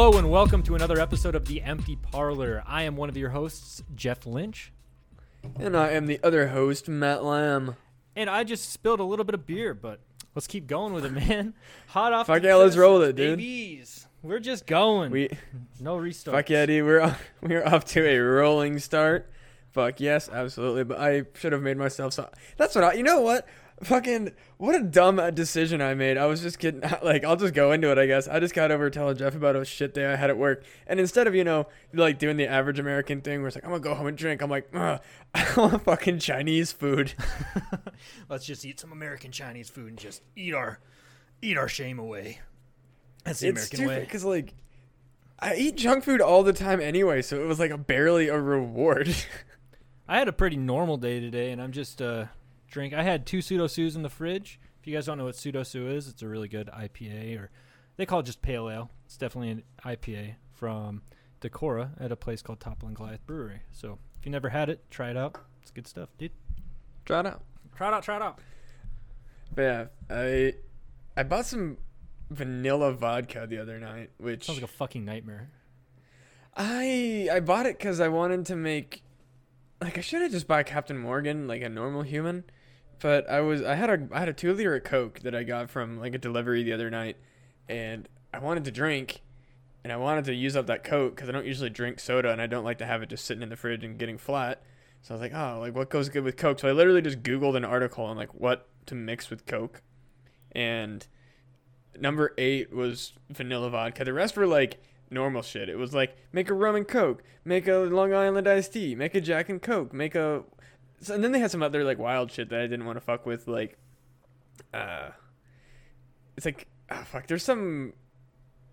Hello and welcome to another episode of The Empty Parlor. I am one of your hosts, Jeff Lynch, And I am the other host, Matt Lamb. and I just spilled a little bit of beer, but let's keep going with it, man. Hot off Fuck the yeah, let's roll it, dude. babies. We're just going. We no restart. fuck yeah, dude. We're off, we're off to a rolling start. Fuck yes, absolutely. But I should have made myself so. That's what I. You know what? Fucking what a dumb decision I made. I was just kidding. Like I'll just go into it. I guess I just got over telling Jeff about a shit day I had at work, and instead of you know like doing the average American thing where it's like I'm gonna go home and drink, I'm like, Ugh, I want fucking Chinese food. Let's just eat some American Chinese food and just eat our eat our shame away. That's the it's American stupid way. because like I eat junk food all the time anyway, so it was like a barely a reward. I had a pretty normal day today, and I'm just uh drink. I had two PseudoSues in the fridge. If you guys don't know what PseudoSue is, it's a really good IPA, or they call it just pale ale. It's definitely an IPA from Decorah at a place called Toppling Goliath Brewery. So if you never had it, try it out. It's good stuff, dude. Try it out. Try it out. Try it out. But yeah, I I bought some vanilla vodka the other night, which Sounds like a fucking nightmare. I I bought it because I wanted to make like I should have just bought Captain Morgan like a normal human, but I was I had a I had a two liter of Coke that I got from like a delivery the other night, and I wanted to drink, and I wanted to use up that Coke because I don't usually drink soda and I don't like to have it just sitting in the fridge and getting flat. So I was like, oh, like what goes good with Coke? So I literally just Googled an article on like what to mix with Coke, and number eight was vanilla vodka. The rest were like normal shit. It was like make a rum and coke, make a Long Island iced tea, make a Jack and Coke, make a. So, and then they had some other like wild shit that I didn't want to fuck with, like, uh, it's like oh fuck. There's some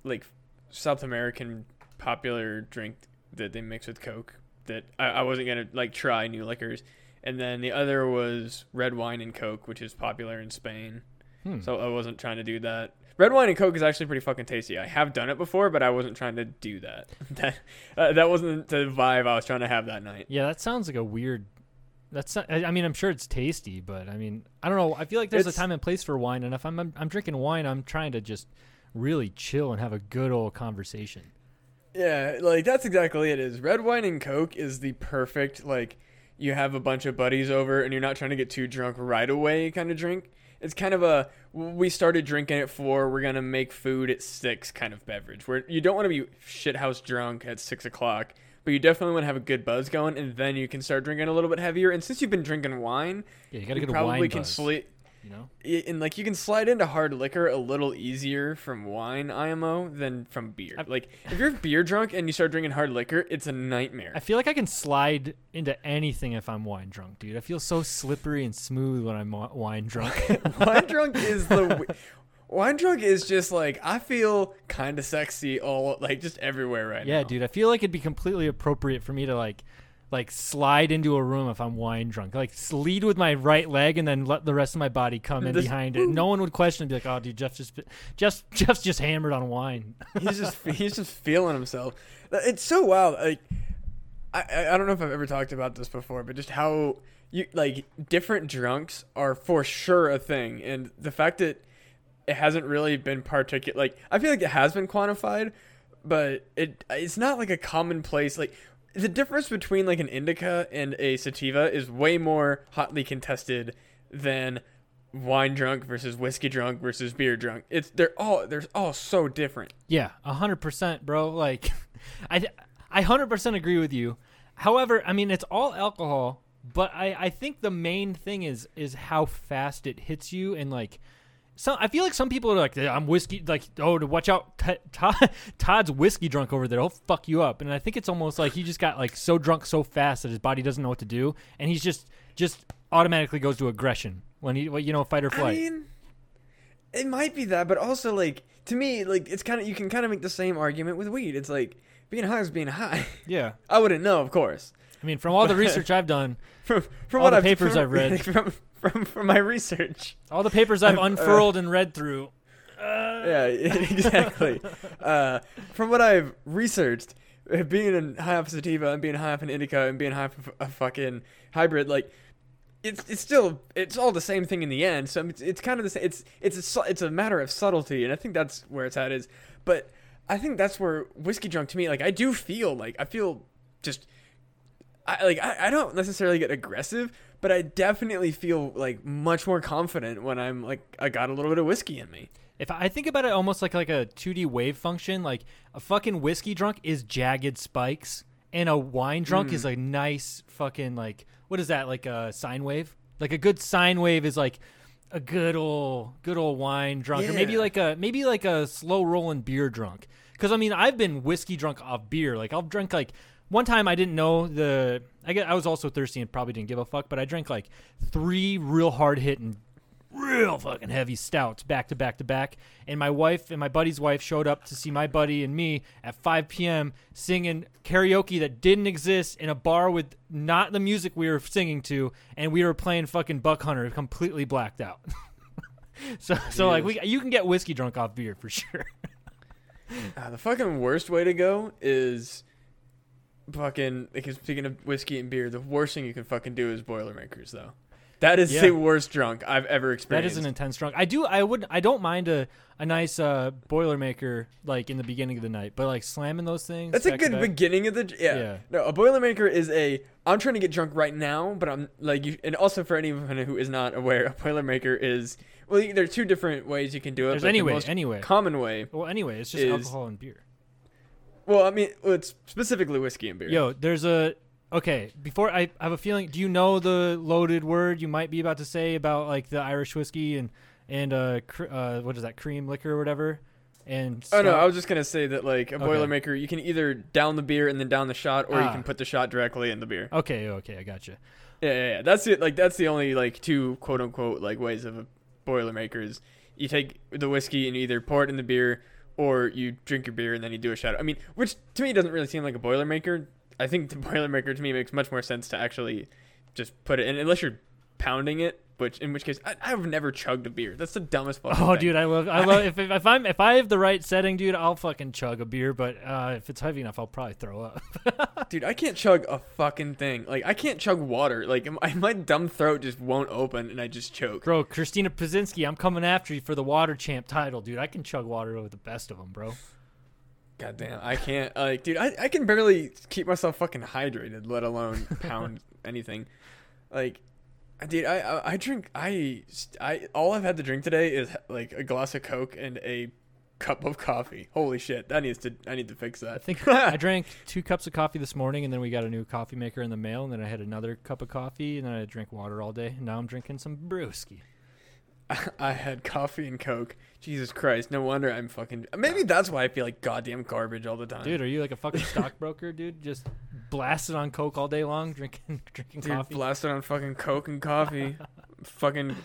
like South American popular drink that they mix with Coke that I, I wasn't gonna like try new liquors. And then the other was red wine and Coke, which is popular in Spain. Hmm. So I wasn't trying to do that. Red wine and Coke is actually pretty fucking tasty. I have done it before, but I wasn't trying to do that. that uh, that wasn't the vibe I was trying to have that night. Yeah, that sounds like a weird. That's. I I mean, I'm sure it's tasty, but I mean, I don't know. I feel like there's It's- a time and place for wine, and if I'm, I'm I'm drinking wine, I'm trying to just really chill and have a good old conversation. Yeah, like that's exactly it. Is red wine and Coke is the perfect like you have a bunch of buddies over and you're not trying to get too drunk right away kind of drink. It's kind of a we started drinking at four, we're gonna make food at six kind of beverage where you don't want to be shithouse drunk at six o'clock, but you definitely want to have a good buzz going, and then you can start drinking a little bit heavier. And since you've been drinking wine, Yeah, you gotta you get a probably wine can buzz. sleep. you know. and like you can slide into hard liquor a little easier from wine IMO than from beer. I've- like if you're beer drunk and you start drinking hard liquor, it's a nightmare. I feel like I can slide into anything if I'm wine drunk, dude. I feel so slippery and smooth when I'm wine drunk. wine drunk is the wine drunk is just like I feel kind of sexy all like just everywhere right now. yeah, dude. I feel like it'd be completely appropriate for me to like, like slide into a room if I'm wine drunk. Like lead with my right leg and then let the rest of my body come in This- behind it. No one would question and be like, "Oh, dude, Jeff just, Jeff, Jeff's just hammered on wine." he's just he's just feeling himself. It's so wild. Like I I I don't know if I've ever talked about this before, but just how you like different drunks are for sure a thing, and the fact that it hasn't really been particular. Like I feel like it has been quantified, but it it's not like a commonplace like. The difference between like an indica and a sativa is way more hotly contested than wine drunk versus whiskey drunk versus beer drunk. It's they're all they're all so different. Yeah, hundred percent, bro. Like, I, I hundred percent agree with you. However, I mean, it's all alcohol, but I, I think the main thing is is how fast it hits you and like. So I feel like some people are like, I'm whiskey, like, oh, to watch out, T- Todd, Todd's whiskey drunk over there. He'll fuck you up. And I think it's almost like he just got like so drunk so fast that his body doesn't know what to do, and he's just just automatically goes to aggression when he, you know, fight or flight. I mean, it might be that, but also like to me, like it's kind of you can kind of make the same argument with weed. It's like being high is being high. yeah, I wouldn't know, of course. I mean, from all the research I've done, From from All what the I've, papers from, I've read. from, from from my research. all the papers I've uh, unfurled and read through. Yeah, exactly. uh, from what I've researched, uh, being in high off sativa and being high off an indica and being high off a fucking hybrid, like it's it's still it's all the same thing in the end. So it's, it's kind of the same. It's it's a, it's a matter of subtlety, and I think that's where it's at. Is but I think that's where whiskey drunk to me, like I do feel like I feel just I like I, I don't necessarily get aggressive, but I definitely feel like much more confident when I'm like I got a little bit of whiskey in me. If I think about it almost like like a 2D wave function, like a fucking whiskey drunk is jagged spikes and a wine drunk Mm. is a nice fucking like what is that like a sine wave? Like a good sine wave is like a good old good old wine drunk or maybe like a maybe like a slow rolling beer drunk. Cuz I mean, I've been whiskey drunk off beer. Like I'll drink like one time I didn't know the I get I was also thirsty and probably didn't give a fuck, but I drank like 3 real hard hitting real fucking heavy stouts back to back to back. And my wife and my buddy's wife showed up to see my buddy and me at 5 p.m. singing karaoke that didn't exist in a bar with not the music we were singing to, and we were playing fucking Buck Hunter completely blacked out. so, so like we, you can get whiskey drunk off beer for sure. Uh, the fucking worst way to go is fucking because speaking of whiskey and beer, the worst thing you can fucking do is Boilermakers though. That is Yeah. the worst drunk I've ever experienced. That is an intense drunk. I do. I would. I don't mind a a nice uh, boilermaker like in the beginning of the night, but like slamming those things. That's a good beginning of the yeah. Yeah. No, a Boilermaker is a I'm trying to get drunk right now, but I'm like you and also for anyone who is not aware, a Boilermaker is well there are two different ways you can do it. There's anyway, the anyway. common way. Well, anyway, it's just alcohol and beer. Well, I mean, it's specifically whiskey and beer. Yo, there's a okay. Before I have a feeling. Do you know the loaded word you might be about to say about like the Irish whiskey and and uh, cr- uh what is that cream liquor or whatever? And Oh no. I was just gonna say that like a Okay. Boilermaker, you can either down the beer and then down the shot, or you Ah. can put the shot directly in the beer. okay, okay, I got you. Yeah, yeah, yeah. That's it. Like that's the only like two quote unquote like ways of a Boilermaker is you take the whiskey and you either pour it in the beer or you drink your beer and then you do a shot. I mean, which to me doesn't really seem like a Boilermaker. I think the Boilermaker to me makes much more sense to actually just put it in, unless you're pounding it. Which in which case I, I've never chugged a beer. That's the dumbest fucking Oh, thing. dude, I love, I love. if, if if I'm if I have the right setting, dude, I'll fucking chug a beer. But uh, if it's heavy enough, I'll probably throw up. Dude, I can't chug a fucking thing. Like I can't chug water. Like my, my dumb throat just won't open, and I just choke. Bro, Christina Pazinski, I'm coming after you for the water champ title, dude. I can chug water with the best of them, bro. God damn, I can't. Like, dude, I, I can barely keep myself fucking hydrated, let alone pound anything. Like, dude, I, I I drink. I I all I've had to drink today is like a glass of Coke and a cup of coffee. Holy shit, that needs to. I need to fix that. I think I drank two cups of coffee this morning, and then we got a new coffee maker in the mail, and then I had another cup of coffee, and then I drank water all day. And now I'm drinking some brewski. I had coffee and Coke. Jesus Christ, no wonder I'm fucking. Maybe that's why I feel like goddamn garbage all the time. Dude, are you like a fucking stockbroker, dude? Just blasted on coke all day long, drinking drinking Dude, coffee. blasted on fucking Coke and coffee. fucking.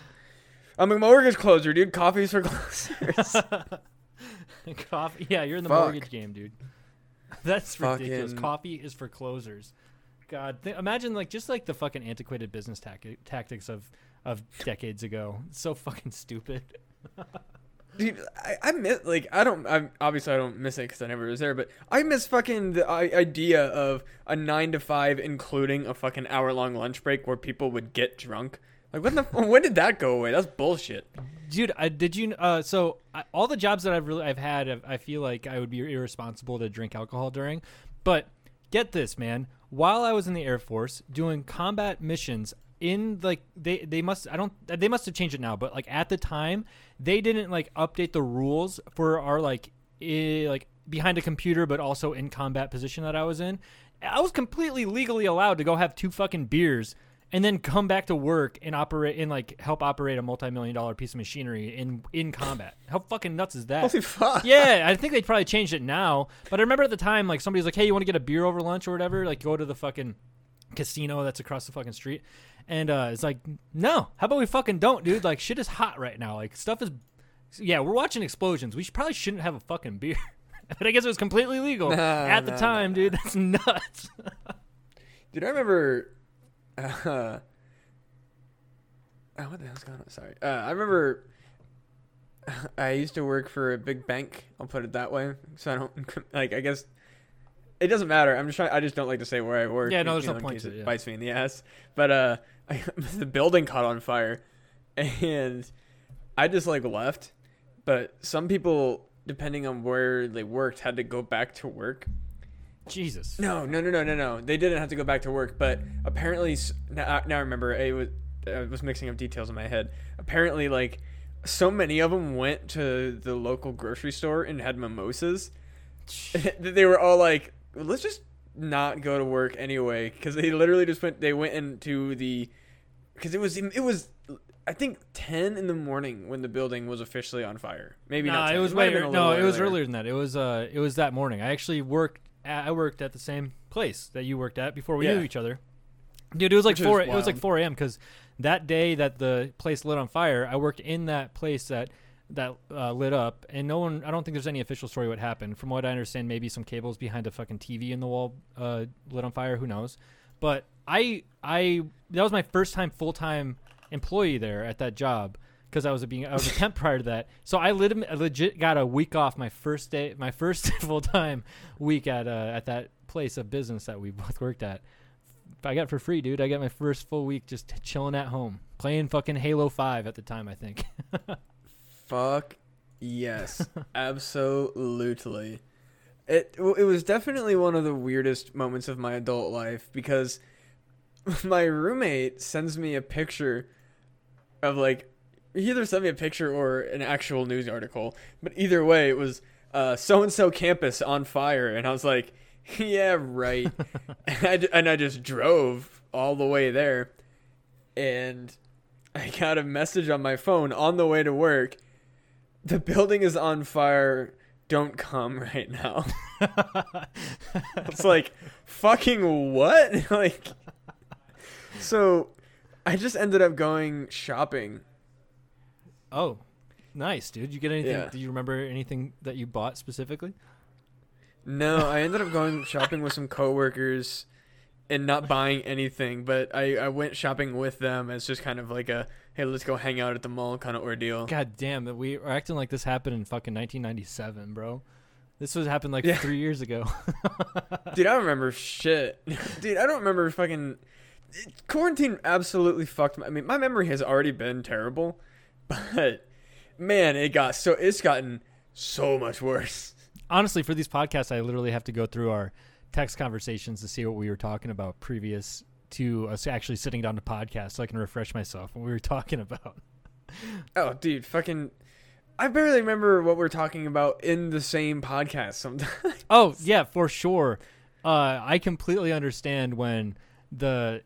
I'm a mortgage closer, dude. Coffee's for closers. coffee. Yeah, you're in the Fuck. mortgage game, dude. That's ridiculous. Fucking- Coffee is for closers. God, th- imagine like just like the fucking antiquated business tac- tactics of of decades ago. It's so fucking stupid. dude, I, I miss like I don't. I obviously I don't miss it because I never was there, but I miss fucking the I- idea of a nine to five, including a fucking hour long lunch break where people would get drunk. Like when the when did that go away? That's bullshit. Dude, I, did you? Uh, so I, all the jobs that I've really I've had, I've- I feel like I would be irresponsible to drink alcohol during. But get this, man. While I was in the Air Force doing combat missions, in like they they must I don't they must have changed it now, but like at the time they didn't like update the rules for our like eh, like behind a computer, but also in combat position that I was in. I was completely legally allowed to go have two fucking beers and then come back to work and operate and like help operate a multi-million dollar piece of machinery in in combat. How fucking nuts is that? Holy fuck. yeah, I think they probably changed it now. But I remember at the time, like somebody's like, "Hey, you want to get a beer over lunch or whatever?" Like, go to the fucking casino that's across the fucking street, and uh, it's like, "No, how about we fucking don't, dude? Like, shit is hot right now. Like, stuff is, yeah, we're watching explosions. We should, probably shouldn't have a fucking beer." but I guess it was completely legal Nah, at the time, nah. dude. That's nuts. Dude, I remember. Uh, oh, what the hell's going on? Sorry. Uh, I remember. I used to work for a big bank. I'll put it that way. So I don't like. I guess it doesn't matter. I'm just trying. I just don't like to say where I work. Yeah, no, you there's no know, in point to it, yeah. bites me in the ass. But uh, the building caught on fire, and I just like left. But some people depending on where they worked, had to go back to work. Jesus. No, no, no, no, no, no. They didn't have to go back to work, but apparently now, now I remember it was I was mixing up details in my head. Apparently, like so many of them went to the local grocery store and had mimosas. that they were all like, "Let's just not go to work anyway," because they literally just went. They went into the because it was it was I think ten in the morning when the building was officially on fire. Maybe Nah, not. 10. it was might way no, it was earlier. earlier than that. It was uh, it was that morning. I actually worked. At, I worked at the same place that you worked at before we Yeah. knew each other. Dude, it was like Which four. It was like four a.m. because that day that the place lit on fire, I worked in that place that that uh, lit up, and no one. I don't think there's any official story what happened. From what I understand, maybe some cables behind a fucking TV in the wall uh, lit on fire. Who knows? But I I that was my first time full time employee there at that job because I was a being I was a temp prior to that. So I I legit got a week off my first day, my first full time week at uh, at that place of business that we both worked at. I got for free, dude. I got my first full week just chilling at home, playing fucking Halo Five at the time. I think. Fuck yes, absolutely. It it was definitely one of the weirdest moments of my adult life because my roommate sends me a picture of like he either sent me a picture or an actual news article, but either way it was uh so and so campus on fire and I was like, yeah, right. and, I, and I just drove all the way there and I got a message on my phone on the way to work. The building is on fire. Don't come right now. it's like, fucking what? like, so I just ended up going shopping. oh, nice, dude. You get anything? Yeah. Do you remember anything that you bought specifically? No, I ended up going shopping with some coworkers and not buying anything, but I, I went shopping with them as just kind of like a hey, let's go hang out at the mall kind of ordeal. God damn we are acting like this happened in fucking 1997, bro. This was happened like Yeah. three years ago. Dude, I don't remember shit. Dude, I don't remember fucking. Quarantine absolutely fucked. My, I mean, my memory has already been terrible, but man, it got so. It's gotten so much worse. Honestly, for these podcasts, I literally have to go through our text conversations to see what we were talking about previous to us actually sitting down to podcast, so I can refresh myself what we were talking about. Oh, dude, fucking. I barely remember what we're talking about in the same podcast sometimes. Oh yeah, for sure. Uh, I completely understand when the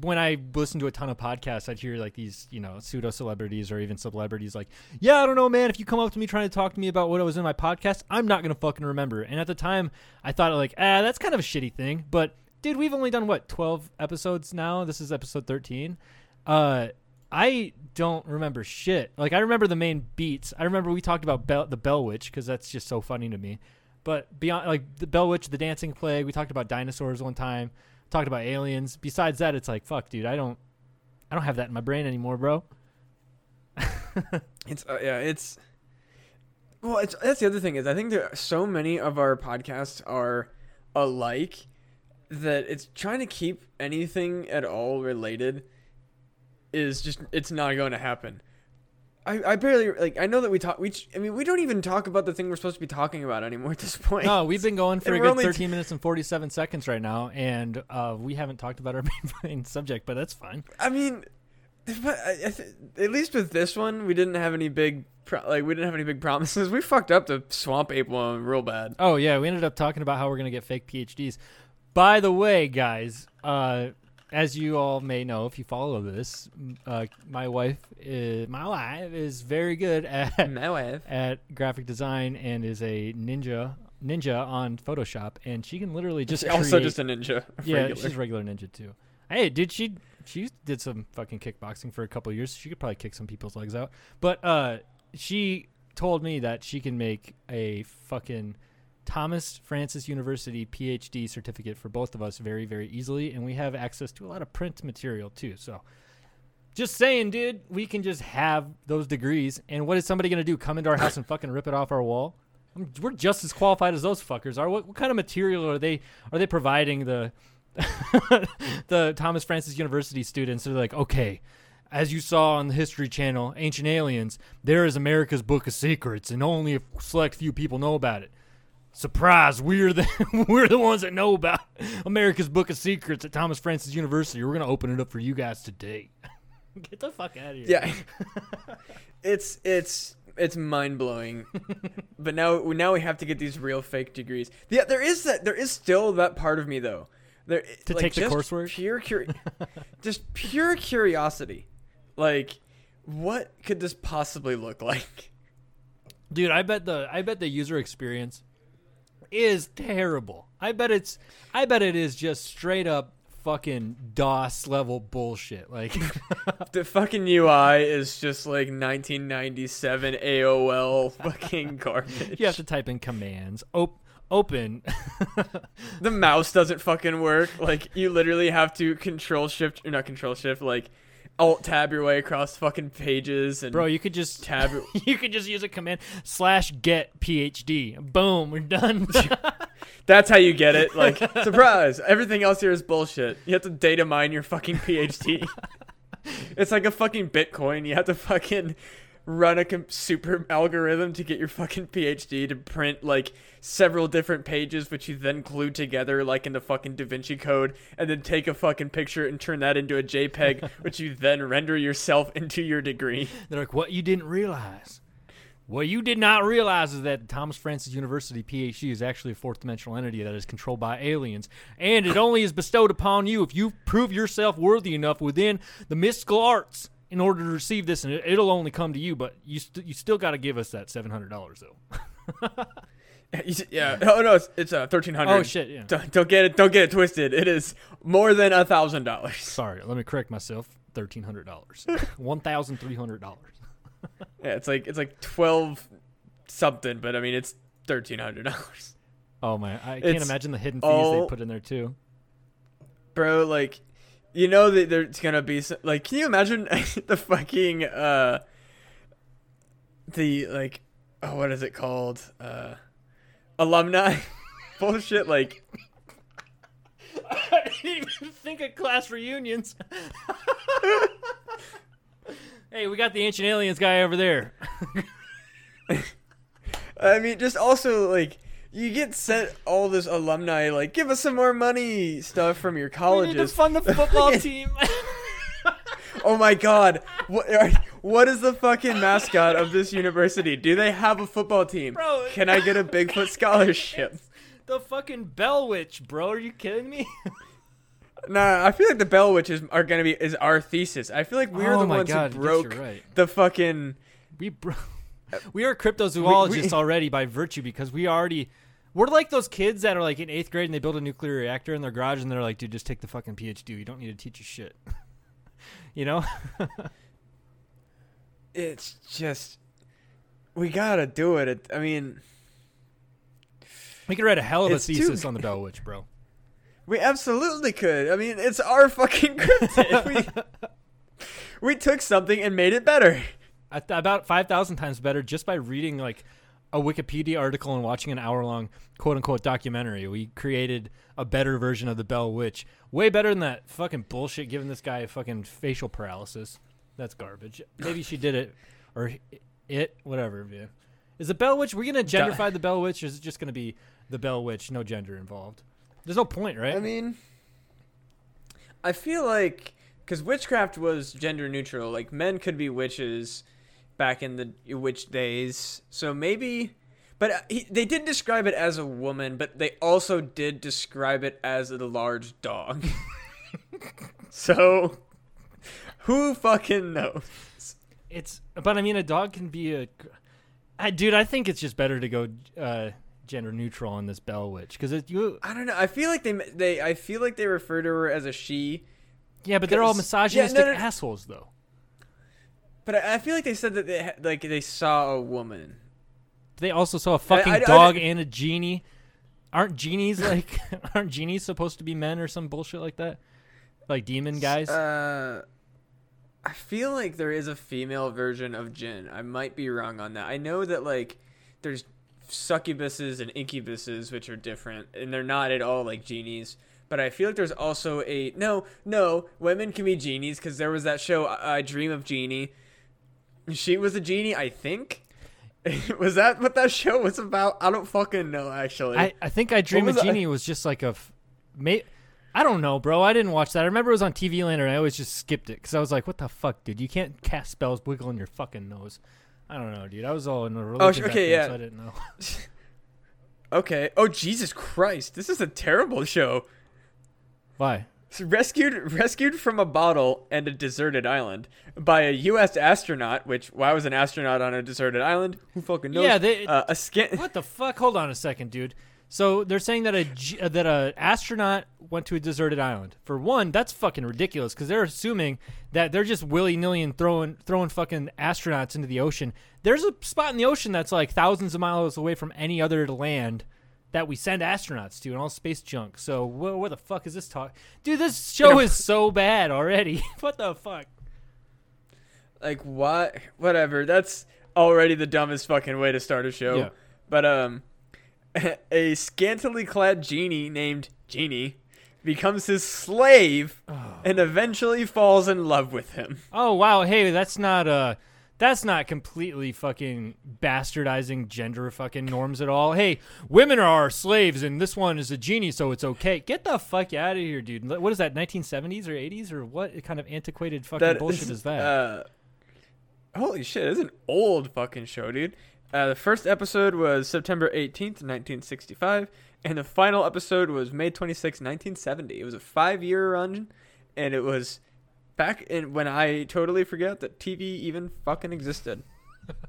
when I listen to a ton of podcasts, I'd hear like these, you know, pseudo celebrities or even celebrities like, "Yeah, I don't know, man. If you come up to me trying to talk to me about what I was in my podcast, I'm not gonna fucking remember." And at the time, I thought like, "Ah, that's kind of a shitty thing." But dude, we've only done what 12 episodes now. This is episode 13. Uh, I don't remember shit. Like I remember the main beats. I remember we talked about Bell, the Bell Witch because that's just so funny to me. But beyond like the Bell Witch, the Dancing Plague, we talked about dinosaurs one time. Talked about aliens. Besides that, it's like fuck, dude. I don't, I don't have that in my brain anymore, bro. It's uh, yeah, it's well, it's that's the other thing is I think there so many of our podcasts are alike that it's trying to keep anything at all related is just it's not going to happen. I, I barely like I know that we talk we I mean we don't even talk about the thing we're supposed to be talking about anymore at this point. No, we've been going for And a good only t- 13 minutes and 47 seconds right now, and uh, we haven't talked about our main, subject, but that's fine. I mean, but I, I th- at least with this one, we didn't have any big pro- like we didn't have any big promises. We fucked up the swamp ape one real bad. Oh yeah, we ended up talking about how we're gonna get fake PhDs. By the way, guys, uh, as you all may know, if you follow this, uh, my wife, is, my wife is very good at No way. at graphic design and is a ninja ninja on Photoshop, and she can literally just She's also just a ninja. yeah, regular. she's regular ninja too. Hey, dude, she she did some fucking kickboxing for a couple years. She could probably kick some people's legs out. But uh, she told me that she can make a fucking Thomas Francis University PhD certificate for both of us very very easily, and we have access to a lot of print material too. So. Just saying, dude, we can just have those degrees. And what is somebody going to do? Come into our house and fucking rip it off our wall? I'm- We're just as qualified as those fuckers are. What, what kind of material are they are they providing the the Thomas Francis University students? They're like, okay, As you saw on the History Channel, Ancient Aliens, there is America's Book of Secrets, and only a select few people know about it. Surprise! We're the we're the ones that know about America's Book of Secrets at Thomas Francis University. We're gonna open it up for you guys today. Get the fuck out of here. Yeah. it's it's it's mind blowing. but now now we have to get these real fake degrees. Yeah, there is that there is still that part of me though. There To like, take the just coursework? Pure curi- just pure curiosity. Like what could this possibly look like? Dude, I bet the I bet the user experience is terrible. I bet it's I bet it is just straight up fucking DOS level bullshit. Like The fucking UI is just like 1997 AOL fucking garbage. you have to type in commands. Op- open. The mouse doesn't fucking work. Like you literally have to control shift or not control shift, like alt tab your way across fucking pages and Bro, you could just tab you could just use a command slash get PhD. Boom, we're done. That's how you get it. Like surprise, everything else here is bullshit. You have to data mine your fucking PhD. it's like a fucking Bitcoin. You have to fucking run a super algorithm to get your fucking PhD to print like several different pages, which you then glue together like in the fucking Da Vinci Code, and then take a fucking picture and turn that into a JPEG, which you then render yourself into your degree. They're like, what you didn't realize. What you did not realize is that the Thomas Francis University PhD is actually a fourth dimensional entity that is controlled by aliens, and it only is bestowed upon you if you prove yourself worthy enough within the mystical arts in order to receive this, and it, it'll only come to you. But you st- you still got to give us that seven hundred dollars though. yeah. Oh no, it's it's uh, thirteen hundred. Oh shit! Yeah. Don't, don't get it. Don't get it twisted. It is more than a thousand dollars. Sorry, let me correct myself. Thirteen hundred dollars. One thousand three hundred dollars. Yeah, it's like it's like twelve something, but I mean it's thirteen hundred dollars, Oh man, I can't It's imagine the hidden fees all- they put in there too. bro. Like, you know that there's gonna be some, like, can you imagine the fucking uh, the like, oh, what is it called? Uh, alumni bullshit. Like, I didn't even think of class reunions. hey, we got the ancient aliens guy over there. I mean, just also like. You get sent all this alumni, like, give us some more money stuff from your colleges. We need to fund the football team. Oh my god. What, what is the fucking mascot of this university? Do they have a football team? Bro. Can I get a Bigfoot scholarship? the fucking Bell Witch, bro. Are you kidding me? Nah, I feel like the Bell Witches are gonna be is our thesis. I feel like we're Oh the ones God, who broke right. the fucking We bro- uh, we are cryptozoologists we- already by virtue because we already we're like those kids that are like in eighth grade and they build a nuclear reactor in their garage and they're like, dude, just take the fucking PhD. You don't need to teach us shit. you know? it's just we gotta do it. it I mean, We could write a hell of a It's too- thesis on the Bell Witch, bro. we absolutely could. I mean, it's our fucking cryptid. we, we took something and made it better. Th- about 5,000 times better just by reading like a Wikipedia article and watching an hour long quote unquote documentary. We created a better version of the Bell Witch. Way better than that fucking bullshit giving this guy fucking facial paralysis. That's garbage. Maybe she did it or it, whatever. Yeah. Is the Bell Witch, we're going to genderify the Bell Witch or is it just going to be the Bell Witch, no gender involved? There's no point, right? I mean, I feel like because witchcraft was gender neutral, like men could be witches back in the witch days. So maybe, but uh, he, they did describe it as a woman, but they also did describe it as a large dog. so who fucking knows? It's, but I mean, a dog can be a. I, dude, I think it's just better to go uh, gender neutral on this Bell Witch because you. I don't know. I feel like they they I feel like they refer to her as a she. Yeah, but they're all yeah, misogynistic no, no, no. assholes, though. But I, I feel like they said that they like they saw a woman. They also saw a fucking I- I- dog and a genie. Aren't genies like? aren't genies supposed to be men or some bullshit like that? Like demon guys? Uh, I feel like there is a female version of jinn. I might be wrong on that. I know that like there's succubuses and incubuses, which are different, and they're not at all like genies. but I feel like there's also a no, no. Women can be genies because there was that show I, I Dream of Jeannie. She was a genie, I think. was that what that show was about? I don't fucking know. Actually, I, I think I Dream a of that? Jeannie was just like a, f- may, I don't know, bro. I didn't watch that. I remember it was on TV Land, and I always just skipped it because I was like, "What the fuck, dude? You can't cast spells wiggling your fucking nose." I don't know, dude. I was all in the oh, religion. back okay, then, yeah. So I didn't know. okay. Oh Jesus Christ! This is a terrible show. Why? Rescued rescued from a bottle and a deserted island by a U.S. astronaut. Which why was an astronaut on a deserted island? Who fucking knows? Yeah, they- uh, a skin. What the fuck? Hold on a second, dude. So they're saying that a uh, that a astronaut went to a deserted island. For one, that's fucking ridiculous because they're assuming that they're just willy nilly and throwing throwing fucking astronauts into the ocean. There's a spot in the ocean that's like thousands of miles away from any other land that we send astronauts to and all space junk. So wh- where the fuck is this talk, dude? This show is so bad already. what the fuck? like what? Whatever. That's already the dumbest fucking way to start a show. Yeah. But um, a scantily clad genie named Jeannie becomes his slave and eventually falls in love with him. Oh wow, hey, that's not uh that's not completely fucking bastardizing gender fucking norms at all. Hey, women are our slaves and this one is a genie, so it's okay. Get the fuck out of here, dude. What is that, 1970s or 80s or what kind of antiquated fucking That bullshit is that? Uh, holy shit! It's an old fucking show, dude. Uh, the first episode was September 18th, 1965, and the final episode was May 26, 1970. It was a five-year run, and it was back in when I totally forget that TV even fucking existed.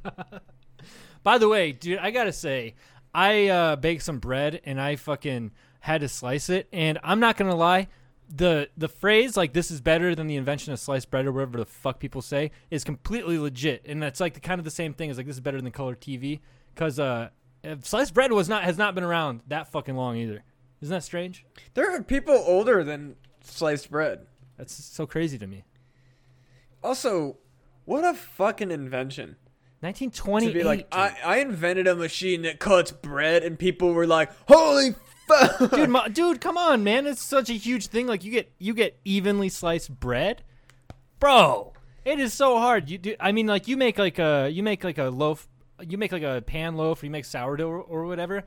By the way, dude, I gotta say, I uh, baked some bread and I fucking had to slice it, and I'm not gonna lie, the the phrase like "this is better than the invention of sliced bread" or whatever the fuck people say is completely legit, and that's like the kind of the same thing as like "this is better than color TV" because uh, sliced bread was not has not been around that fucking long either. Isn't that strange? There are people older than sliced bread. That's so crazy to me. Also, what a fucking invention. 1928. to be like. I, I invented a machine that cuts bread, and people were like, holy fuck. dude, ma- dude, come on, man! It's such a huge thing. Like you get you get evenly sliced bread, bro. It is so hard. You do. I mean, like you make like a you make like a loaf. You make like a pan loaf, or you make sourdough or, or whatever.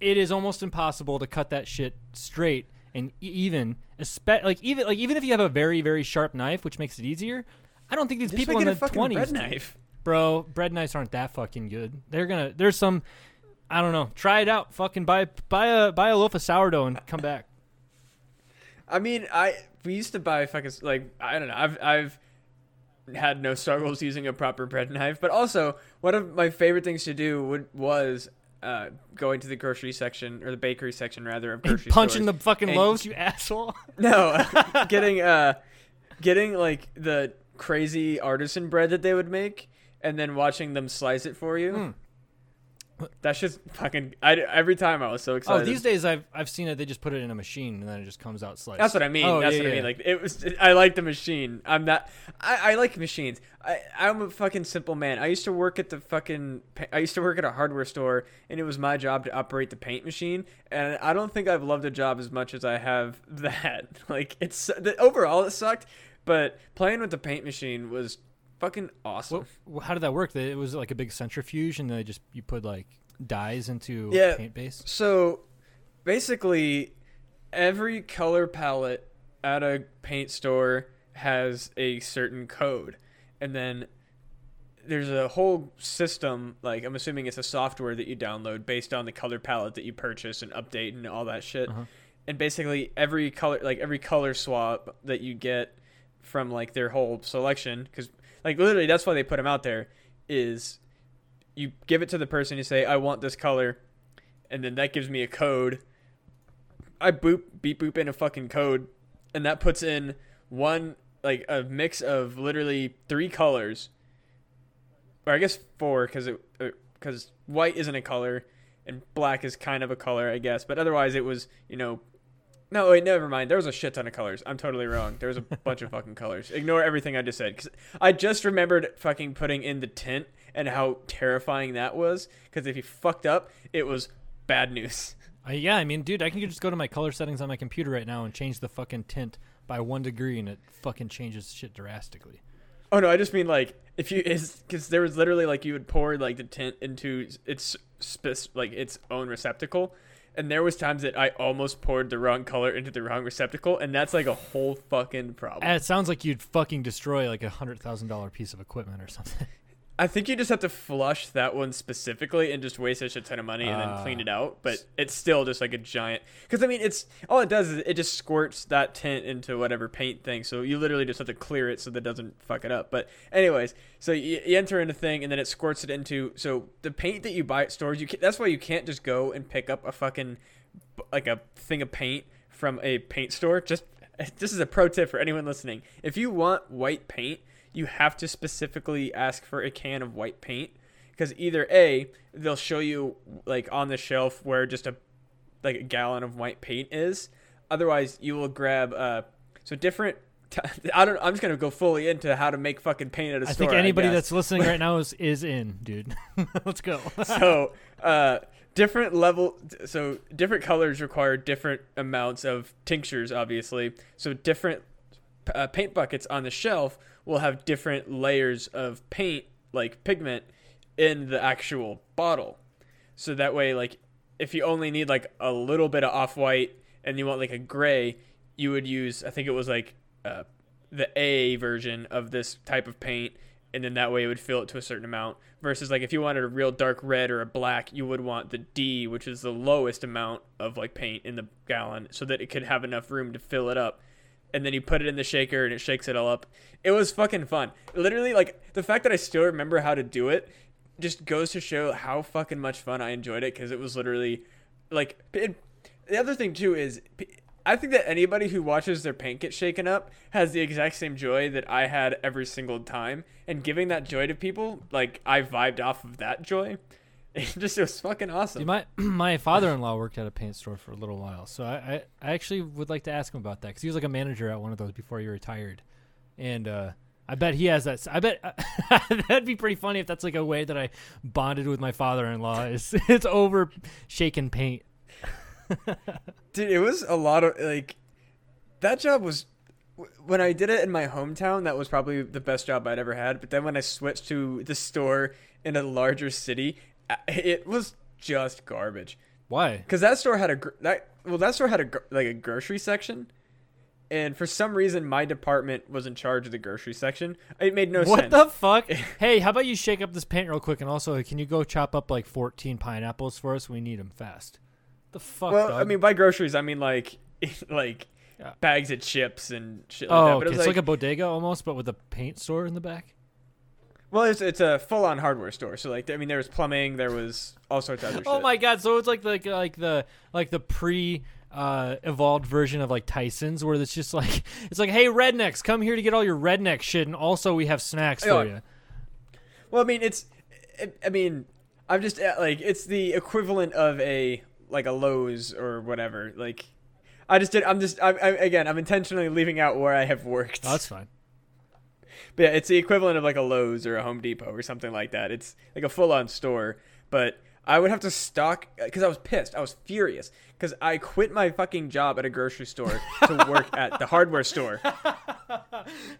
It is almost impossible to cut that shit straight and even. Espe- like even like even if you have a very very sharp knife, which makes it easier. I don't think these Just people in the twenties, bread knife. bro. Bread knives aren't that fucking good. They're gonna. There's some. I don't know. Try it out. Fucking buy buy a buy a loaf of sourdough and come back. I mean, I we used to buy fucking like I don't know. I've I've had no struggles using a proper bread knife, but also one of my favorite things to do would was uh, going to the grocery section or the bakery section rather of grocery punching stores. the fucking loaves, you asshole. No, getting uh, getting like the crazy artisan bread that they would make, and then watching them slice it for you. Mm. That's just fucking. I, every time I was so oh, excited. Oh, these days I've I've seen it. They just put it in a machine and then it just comes out sliced. That's what I mean. Oh, That's yeah, what I mean. Like it was. I like the machine. I'm not. I, I like machines. I I'm a fucking simple man. I used to work at the fucking. I used to work at a hardware store, and it was my job to operate the paint machine. And I don't think I've loved a job as much as I have that. Like it's the, overall it sucked, but playing with the paint machine was fucking awesome. What, how did that work? It was like a big centrifuge, and they just you put like dyes into Yeah. paint base. So basically, every color palette at a paint store has a certain code. And then there's a whole system, like, I'm assuming it's a software that you download based on the color palette that you purchase and update and all that shit. Uh-huh. And basically, every color, like, every color swap that you get from, like, their whole selection, because, like, literally, that's why they put them out there, is you give it to the person, you say, I want this color and then that gives me a code. I boop beep boop in a fucking code, and that puts in one like a mix of literally three colors, or I guess four because it uh, because white isn't a color and black is kind of a color, I guess. But otherwise, it was you know. No, wait, never mind. There was a shit ton of colors. I'm totally wrong. There was a bunch of fucking colors. Ignore everything I just said. Cause I just remembered fucking putting in the tint and how terrifying that was. Because if you fucked up, it was bad news. Uh, yeah, I mean, dude, I can just go to my color settings on my computer right now and change the fucking tint by one degree, and it fucking changes shit drastically. Oh no, I just mean like if you is because there was literally like you would pour like the tint into its spec- like its own receptacle, and there was times that I almost poured the wrong color into the wrong receptacle, and that's like a whole fucking problem. And it sounds like you'd fucking destroy like a hundred thousand dollar piece of equipment or something. I think you just have to flush that one specifically and just waste such a shit ton of money and then clean Ah. it out. But it's still just like a giant. Because I mean, it's all it does is it just squirts that tint into whatever paint thing. So you literally just have to clear it so that it doesn't fuck it up. But anyways, so you, you enter in a thing and then it squirts it into. So the paint that you buy at stores, you can, that's why you can't just go and pick up a fucking like a thing of paint from a paint store. Just this is a pro tip for anyone listening. If you want white paint, you have to specifically ask for a can of white paint because either a they'll show you like on the shelf where just a like a gallon of white paint is. Otherwise, you will grab uh so different. T- I don't. I'm just gonna go fully into how to make fucking paint at a I store. I think anybody guess that's listening right now is is in, dude. Let's go. so uh, different level so different colors require different amounts of tinctures obviously so different uh, paint buckets on the shelf will have different layers of paint like pigment in the actual bottle. So that way like if you only need like a little bit of off-white and you want like a gray you would use i think it was like uh, the a version of this type of paint and then that way it would fill it to a certain amount. Versus like if you wanted a real dark red or a black you would want the d which is the lowest amount of like paint in the gallon so that it could have enough room to fill it up and then you put it in the shaker and it shakes it all up it was fucking fun literally like the fact that i still remember how to do it just goes to show how fucking much fun i enjoyed it because it was literally like it, the other thing too is I think that anybody who watches their paint get shaken up has the exact same joy that I had every single time. And giving that joy to people, like I vibed off of that joy. It just it was fucking awesome. Dude, my my father-in-law worked at a paint store for a little while, so I I, I actually would like to ask him about that because he was like a manager at one of those before he retired, and uh, I bet he has that. I bet that'd be pretty funny if that's like a way that I bonded with my father-in-law. Is it's over shaking paint. Dude, it was a lot of like that job was when I did it in my hometown, that was probably the best job I'd ever had. But then when I switched to the store in a larger city, it was just garbage. Why? Because that store had a gr- that well, that store had a like a grocery section, and for some reason, my department was in charge of the grocery section. It made no what sense. What the fuck? hey, how about you shake up this paint real quick, and also can you go chop up like 14 pineapples for us? We need them fast. The fuck? well, dog? I mean, by groceries, I mean like like Yeah. bags of chips and shit like oh, that. okay. But it was it's like, like a bodega almost, but with a paint store in the back. Well, it's it's a full on hardware store. So like, I mean, there was plumbing, there was all sorts of other shit. Oh shit. my god! So it's like like like the like the pre uh, evolved version of like Tyson's, where it's just like it's like, hey rednecks, come here to get all your redneck shit, and also we have snacks for you. Well, I mean, it's, it, I mean, I'm just uh, like it's the equivalent of a like a Lowe's or whatever. Like, I just did. I'm just. I, I again, I'm intentionally leaving out where I have worked. Oh, that's fine. But yeah, it's the equivalent of like a Lowe's or a Home Depot or something like that. It's like a full on store. But I would have to stock because I was pissed. I was furious because I quit my fucking job at a grocery store to work at the hardware store.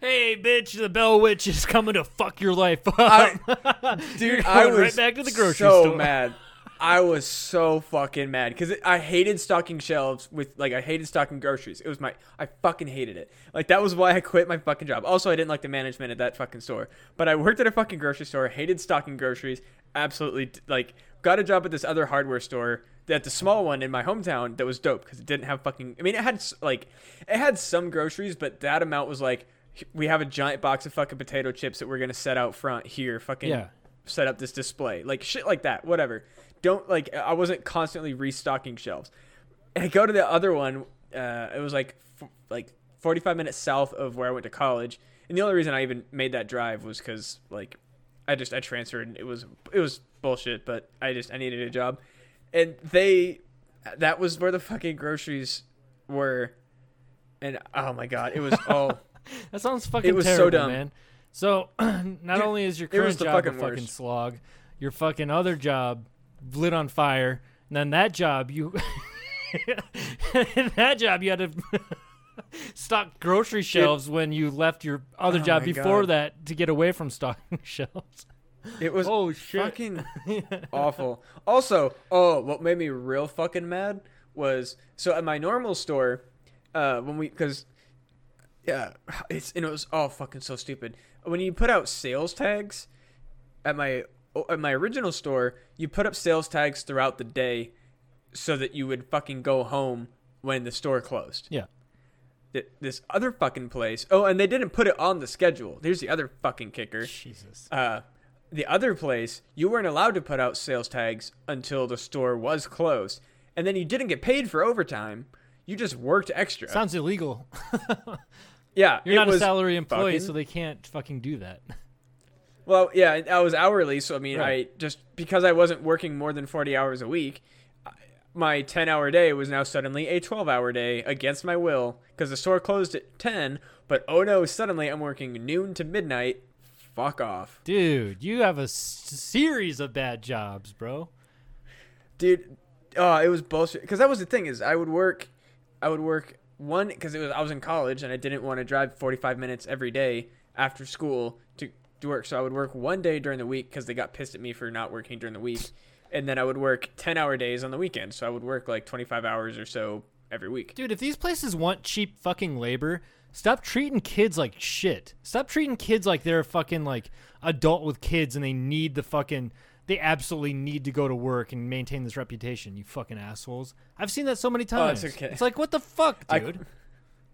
Hey, bitch, the Bell Witch is coming to fuck your life up. I- Dude, I was right back to the grocery so store. mad. I was so fucking mad because I hated stocking shelves with like I hated stocking groceries. It was my I fucking hated it. Like that was why I quit my fucking job. Also, I didn't like the management at that fucking store. But I worked at a fucking grocery store. Hated stocking groceries. Absolutely like got a job at this other hardware store. At the small one in my hometown that was dope because it didn't have fucking. I mean, it had like it had some groceries, but that amount was like we have a giant box of fucking potato chips that we're gonna set out front here. Fucking Yeah. set up this display like shit like that whatever don't like i wasn't constantly restocking shelves and i go to the other one uh, it was like f- like 45 minutes south of where i went to college and the only reason i even made that drive was because like i just i transferred and it was it was bullshit but i just i needed a job and they that was where the fucking groceries were and oh my god it was oh That sounds fucking It was so dumb. man. So not Dude, only is your current job a fucking fucking worst. slog, your fucking other job lit on fire, and then that job you In that job, you had to stock grocery shelves when you left your other Oh job before God. that to get away from stocking shelves. It was Oh shit! fucking awful. Also, oh, what made me real fucking mad was so at my normal store, uh, when we because yeah, it's and it was all fucking so stupid. When you put out sales tags at my at my original store, you put up sales tags throughout the day so that you would fucking go home when the store closed. Yeah. This other fucking place. Oh, and they didn't put it on the schedule. Here's the other fucking kicker Jesus. uh, the other place, you weren't allowed to put out sales tags until the store was closed. And then you didn't get paid for overtime. You just worked extra. Sounds illegal. yeah. You're not a salary employee, fucking- so they can't fucking do that. Well, yeah, I was hourly, so I mean, Right. I just because I wasn't working more than 40 hours a week, my 10-hour day was now suddenly a 12-hour day against my will because the store closed at 10, but oh no, suddenly I'm working noon to midnight. Fuck off. Dude, you have a s- series of bad jobs, bro. dude oh it was bullshit because that was the thing is i would work i would work one because it was i was in college and i didn't want to drive 45 minutes every day after school to, work so i would work one day during the week because they got pissed at me for not working during the week and then i would work 10 hour days on the weekend so i would work like 25 hours or so every week Dude, if these places want cheap fucking labor, stop treating kids like shit. Stop treating kids like they're a fucking like adult with kids and they need the fucking they absolutely need to go to work and maintain this reputation, you fucking assholes. I've seen that so many Oh, times. it's okay. It's like what the fuck, I- dude?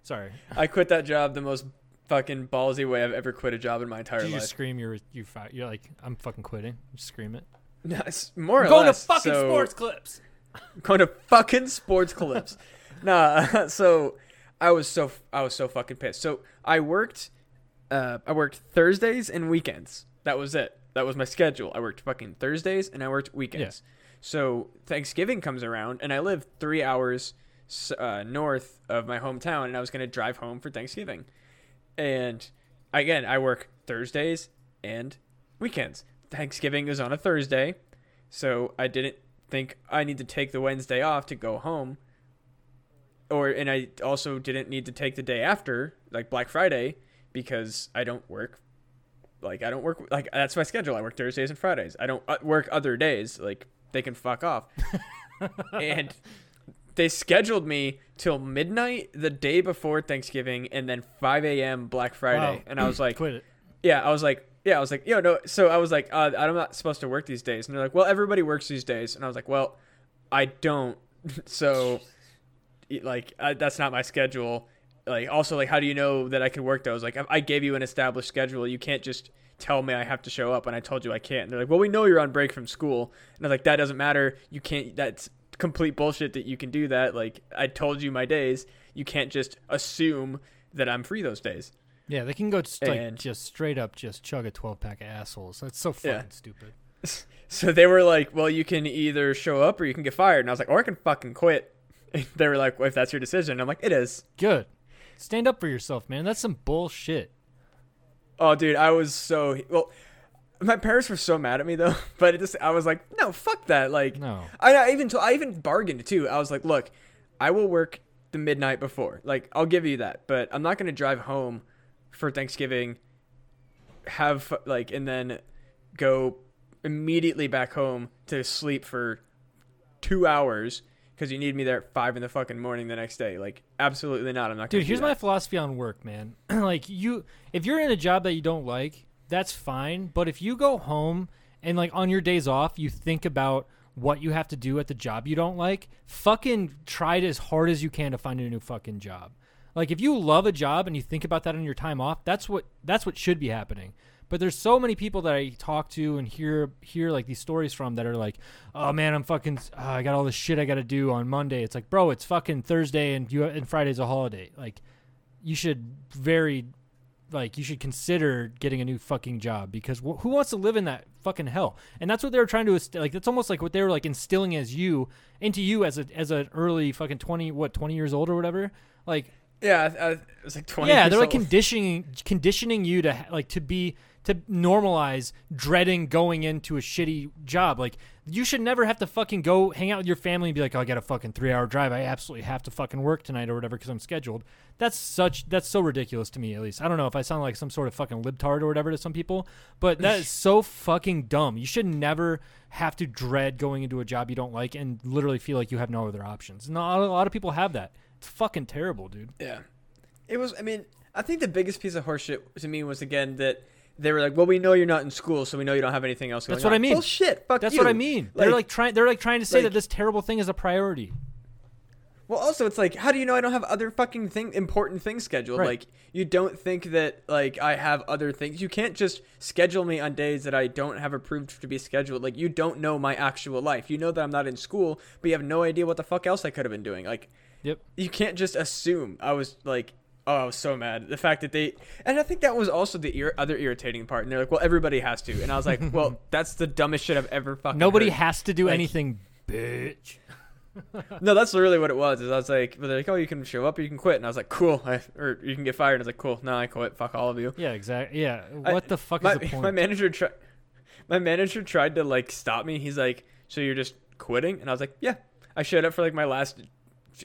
Sorry. i quit that job the most fucking ballsy way i've ever quit a job in my entire Did you life just scream you're you fi- you're like I'm fucking quitting. Just scream it. No, it's more or Going to fucking so- sports clips. going to fucking sports clips. nah, so I was so I was so fucking pissed. So I worked, uh, I worked Thursdays and weekends. That was it. That was my schedule. I worked fucking Thursdays and I worked weekends. So Thanksgiving comes around and I live three hours uh, north of my hometown, and I was gonna drive home for Thanksgiving. And again, I work Thursdays and weekends. Thanksgiving is on a Thursday, so I didn't think I need to take the Wednesday off to go home. Or and I also didn't need to take the day after, like Black Friday, because I don't work. Like I don't work like that's my schedule. I work Thursdays and Fridays. I don't uh, work other days. Like they can fuck off. and they scheduled me till midnight the day before Thanksgiving, and then 5 a.m. Black Friday. Wow. And I was like, Quit it. yeah, I was like, yeah, I was like, yo, no. So I was like, uh, I'm not supposed to work these days. And they're like, well, everybody works these days. And I was like, well, I don't. so, like, I, that's not my schedule. Like, also, like, how do you know that I could work those? Like, I, I gave you an established schedule. You can't just tell me I have to show up and I told you I can't. And they're like, well, we know you're on break from school. And I was like, that doesn't matter. You can't. That's complete bullshit that you can do that. Like, I told you my days. You can't just assume that I'm free those days. Yeah, they can go just, like And- just straight up just chug a 12 pack of assholes. That's so fucking Yeah. stupid. So they were like, "Well, you can either show up or you can get fired." And I was like, "Or I can fucking quit." they were like, well, "If that's your decision," I'm like, "It is." Good. Stand up for yourself, man. That's some bullshit. Oh, dude, I was so well. My parents were so mad at me though, but it just I was like, "No, fuck that!" Like, No. I, I even told, I even bargained too. I was like, "Look, I will work the midnight before. Like, I'll give you that, but I'm not gonna drive home for Thanksgiving, have like, and then go immediately back home to sleep for two hours because you need me there at five in the fucking morning the next day. Like, absolutely not. I'm not. Gonna Dude, do here's my philosophy on work, man. like you if you're in a job that you don't like, that's fine, but if you go home and like on your days off, you think about what you have to do at the job you don't like, fucking try it as hard as you can to find a new fucking job. Like if you love a job and you think about that on your time off, that's what that's what should be happening. But there's so many people that I talk to and hear hear like these stories from that are like, "Oh man, I'm fucking uh, I got all this shit I got to do on Monday." It's like, "Bro, it's fucking Thursday and you and Friday's a holiday." Like you should very like you should consider getting a new fucking job because wh- who wants to live in that fucking hell? And that's what they were trying to inst- like. That's almost like what they were like instilling as you into you as a as an early fucking twenty what twenty years old or whatever. Like Yeah, I, I, it was like twenty. yeah, they're like old. conditioning conditioning you to ha- like to be to normalize dreading going into a shitty job. Like you should never have to fucking go hang out with your family and be like, "Oh, I got a fucking 3-hour drive. I absolutely have to fucking work tonight or whatever because I'm scheduled." That's such that's so ridiculous to me at least. I don't know if I sound like some sort of fucking libtard or whatever to some people, but that is so fucking dumb. You should never have to dread going into a job you don't like and literally feel like you have no other options. Not a lot of people have that. It's fucking terrible, dude. Yeah. It was, I mean, I think the biggest piece of horseshit to me was, again, that they were like, well, we know you're not in school, so we know you don't have anything else going That's what on. I mean. Bullshit. Fuck That's you. what I mean. they're like trying. They're like trying to say like- that this terrible thing is a priority. Well, also, it's like, how do you know I don't have other fucking thing, important things scheduled? Right. Like, you don't think that like I have other things. You can't just schedule me on days that I don't have approved to be scheduled. Like, you don't know my actual life. You know that I'm not in school, but you have no idea what the fuck else I could have been doing. Like, Yep. you can't just assume. I was like, oh, I was so mad. The fact that they, and I think that was also the ir- other irritating part. And they're like, well, everybody has to, and I was like, well, that's the dumbest shit I've ever fucking. Nobody heard. has to do Like- anything, bitch. No, that's literally what it was. Is I was like, they're like, oh, you can show up or you can quit, and I was like, cool, I, or you can get fired. And I was like, cool, no, I quit. Fuck all of you. Yeah, exactly. Yeah. I- What the fuck my, is the point? my manager tried. My manager tried to like stop me. He's like, "So you're just quitting?" And I was like, "Yeah." I showed up for like my last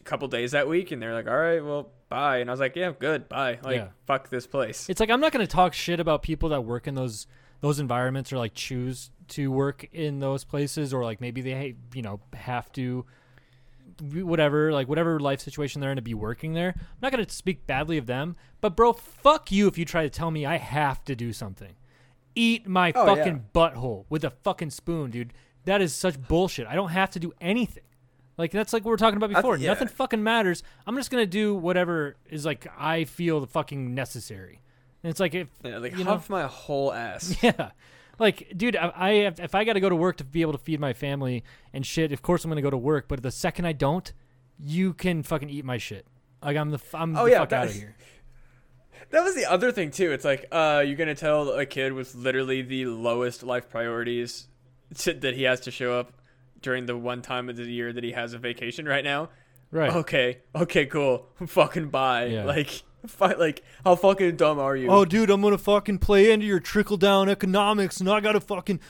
couple days that week, and they're like, "All right, well, bye." And I was like, "Yeah, good, bye." Like, Yeah. fuck this place. it's like I'm not going to talk shit about people that work in those those environments or like choose to work in those places or like maybe they you know have to whatever like whatever life situation they're in to be working there. I'm not going to speak badly of them, but bro, fuck you if you try to tell me I have to do something. Eat my Oh, yeah. fucking butthole with a fucking spoon, dude. That is such bullshit. I don't have to do anything. Like that's like we were talking about before. th- yeah. Nothing fucking matters. I'm just gonna do whatever is like I feel the fucking necessary. And it's like if Yeah, like you know? huff my whole ass. yeah, like dude, I, I have, if I got to go to work to be able to feed my family and shit, of course I'm gonna go to work. But the second I don't, you can fucking eat my shit. Like I'm the I'm Oh, the yeah, fuck that- out of here. That was the other thing too. It's like, uh, you're gonna tell a kid with literally the lowest life priorities to, that he has to show up during the one time of the year that he has a vacation right now. Right. Okay, okay, cool. Fucking bye. Yeah. Like, fi- like, how fucking dumb are you? Oh, dude, I'm gonna fucking play into your trickle down economics, and I gotta fucking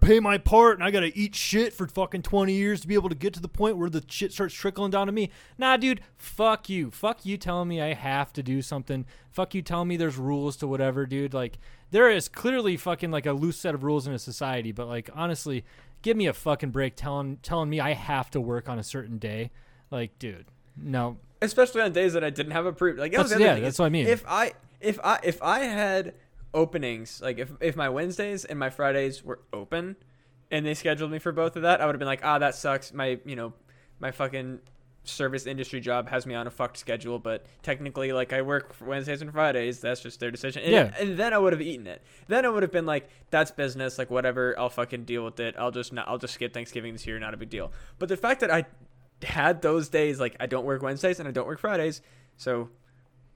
pay my part, and I gotta eat shit for fucking 20 years to be able to get to the point where the shit starts trickling down to me. Nah, dude, fuck you. Fuck you telling me I have to do something. Fuck you telling me there's rules to whatever, dude. Like, there is clearly fucking like a loose set of rules in a society, but like, honestly, give me a fucking break telling telling me I have to work on a certain day. Like, dude, no. especially on days that I didn't have approved. Like that That's- yeah, thing, that's what I mean. If I if I if I had openings, like if if my Wednesdays and my Fridays were open, and they scheduled me for both of that, I would have been like, ah, that sucks. My you know, my fucking service industry job has me on a fucked schedule, but technically, like I work for Wednesdays and Fridays. That's just their decision. And, Yeah. and then I would have eaten it. Then I would have been like, that's business. Like whatever. I'll fucking deal with it. I'll just not. I'll just skip Thanksgiving this year. Not a big deal. But the fact that I had those days like I don't work Wednesdays and I don't work Fridays, so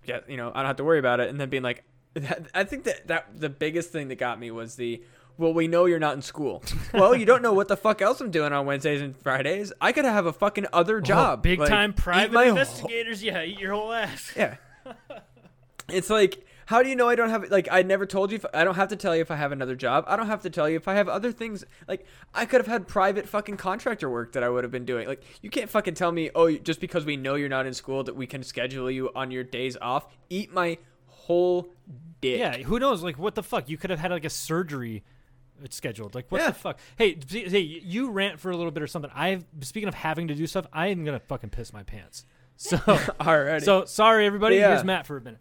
yeah, you know I don't have to worry about it. And then being like, I think that that the biggest thing that got me was the well, we know you're not in school. well, you don't know what the fuck else I'm doing on Wednesdays and Fridays. I could have a fucking other oh, job, Oh, big Like, time private my whole- investigators. yeah, eat your whole ass. yeah. It's like, how do you know I don't have like I never told you if, I don't have to tell you if I have another job. I don't have to tell you if I have other things. Like I could have had private fucking contractor work that I would have been doing. Like you can't fucking tell me, "Oh, just because we know you're not in school that we can schedule you on your days off." Eat my whole dick. Yeah, who knows? Like, what the fuck? You could have had like a surgery scheduled. Like, what Yeah. the fuck? Hey, hey, you rant for a little bit or something. I speaking of having to do stuff, I am gonna fucking piss my pants. So, Alrighty. so sorry everybody. Yeah. Here's Matt for a minute.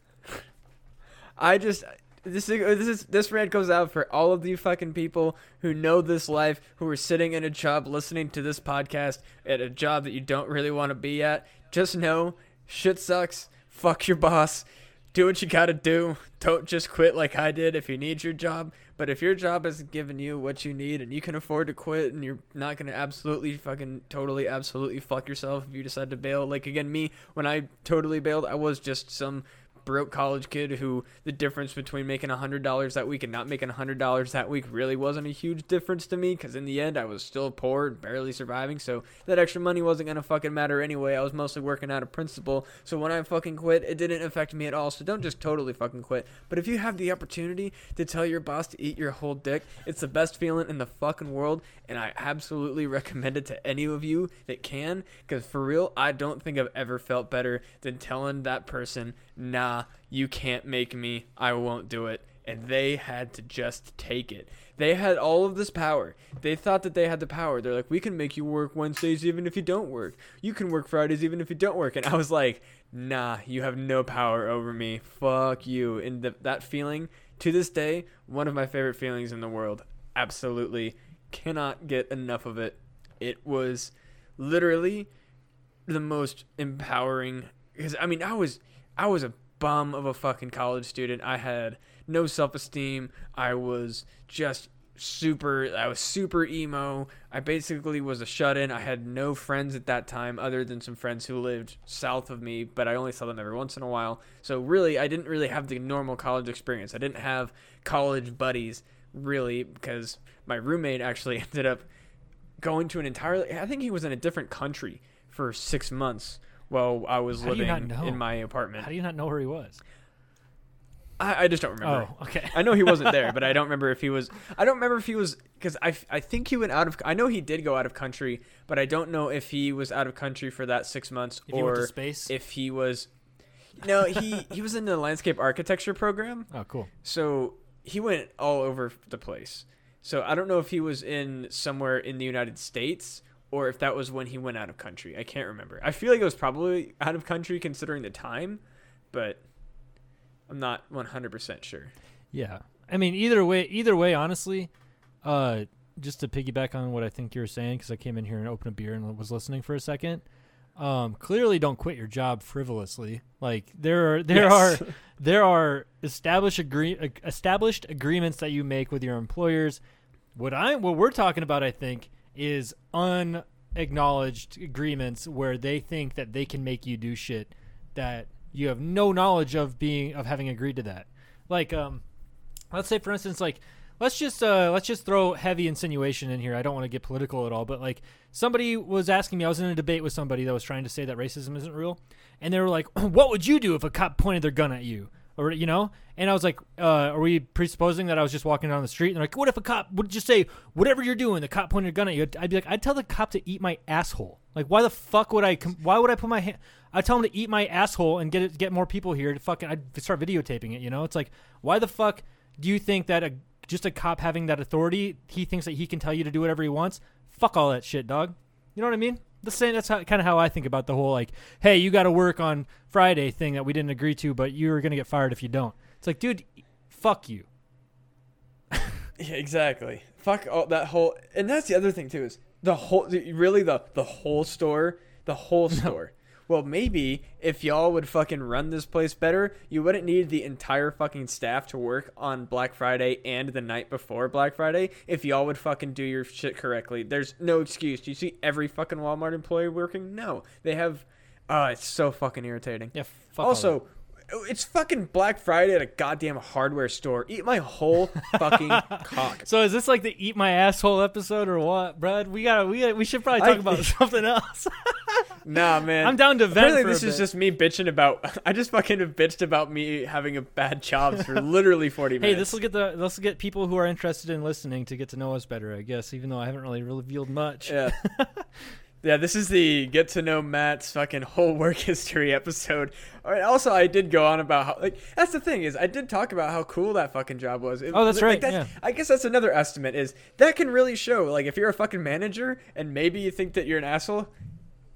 I just this is this is this rant goes out for all of you fucking people who know this life, who are sitting in a job listening to this podcast at a job that you don't really want to be at. Just know shit sucks. Fuck your boss. Do what you gotta do. Don't just quit like I did if you need your job. But if your job isn't giving you what you need and you can afford to quit and you're not gonna absolutely fucking totally absolutely fuck yourself if you decide to bail. Like again, me when I totally bailed, I was just some broke college kid who the difference between making $100 that week and not making $100 that week really wasn't a huge difference to me because in the end I was still poor and barely surviving. So that extra money wasn't going to fucking matter anyway. I was mostly working out of principle. So when I fucking quit, it didn't affect me at all. So don't just totally fucking quit. But if you have the opportunity to tell your boss to eat your whole dick, it's the best feeling in the fucking world. And I absolutely recommend it to any of you that can because for real, I don't think I've ever felt better than telling that person, nah, you can't make me. I won't do it. And they had to just take it. They had all of this power. They thought that they had the power. They're like, we can make you work Wednesdays even if you don't work. You can work Fridays even if you don't work. And I was like, nah, you have no power over me. Fuck you. And the, that feeling, to this day, one of my favorite feelings in the world. Absolutely cannot get enough of it. It was literally the most empowering because I mean I was I was a bum of a fucking college student. I had no self-esteem. I was just super I was super emo. I basically was a shut-in. I had no friends at that time other than some friends who lived south of me, but I only saw them every once in a while. So really I didn't really have the normal college experience. I didn't have college buddies really because my roommate actually ended up going to an entirely I think he was in a different country for 6 months while I was How do you not living know? in my apartment. How do you not know where he was? I, I just don't remember. Oh, okay. I know he wasn't there, but I don't remember if he was. I don't remember if he was because I, I think he went out of. I know he did go out of country, but I don't know if he was out of country for that six months If you went to or space. if he was. No, he he was in the landscape architecture program, oh, cool. so he went all over the place. So I don't know if he was in somewhere in the United States or if that was when he went out of country. I can't remember. I feel like it was probably out of country considering the time, but I'm not 100% sure. Yeah. I mean, either way, either way, honestly, uh, just to piggyback on what I think you were saying, because I came in here and opened a beer and was listening for a second. Um, clearly, don't quit your job frivolously. Like there are there Yes. are there are established agree uh, established agreements that you make with your employers. What I what we're talking about, I think, is unacknowledged agreements where they think that they can make you do shit that you have no knowledge of being of having agreed to that. Like um let's say for instance like let's just uh let's just throw heavy insinuation in here. I don't want to get political at all, but like somebody was asking me I was in a debate with somebody that was trying to say that racism isn't real and they were like what would you do if a cop pointed their gun at you? Or you know, and I was like, uh, "Are we presupposing that I was just walking down the street?" And they're like, "What if a cop would just say whatever you're doing? The cop pointed a gun at you." I'd be like, "I'd tell the cop to eat my asshole. Like, why the fuck would I? Com- why would I put my hand? I'd tell him to eat my asshole and get it, get more people here to fucking. I'd start videotaping it. You know, it's like, why the fuck do you think that a just a cop having that authority, he thinks that he can tell you to do whatever he wants? Fuck all that shit, dog. You know what I mean? The same. That's how, kind of how I think about the whole like, hey, you got to work on Friday thing that we didn't agree to, but you're gonna get fired if you don't. It's like, dude, fuck you. Yeah, exactly. Fuck all that whole, and that's the other thing too is the whole, really the the whole store, the whole store. Well, maybe if y'all would fucking run this place better, you wouldn't need the entire fucking staff to work on Black Friday and the night before Black Friday. If y'all would fucking do your shit correctly, there's no excuse. Do you see every fucking Walmart employee working? No, they have. Oh, it's so fucking irritating. Yeah. Fuck. Also, it's fucking Black Friday at a goddamn hardware store. Eat my whole fucking cock. So is this like the eat my asshole episode or what, Brad? We gotta we we should probably talk I- about something else. Nah, man. I'm down to vent Apparently, this is bit. just me bitching about. I just fucking have bitched about me having a bad job for literally 40 hey, minutes. Hey, this will get the this will get people who are interested in listening to get to know us better, I guess. Even though I haven't really revealed much. Yeah. Yeah, this is the get to know Matt's fucking whole work history episode. Right, also, I did go on about how like that's the thing is I did talk about how cool that fucking job was. It- Oh, that's like, right, yeah. I guess that's another estimate is that can really show like if you're a fucking manager and maybe you think that you're an asshole,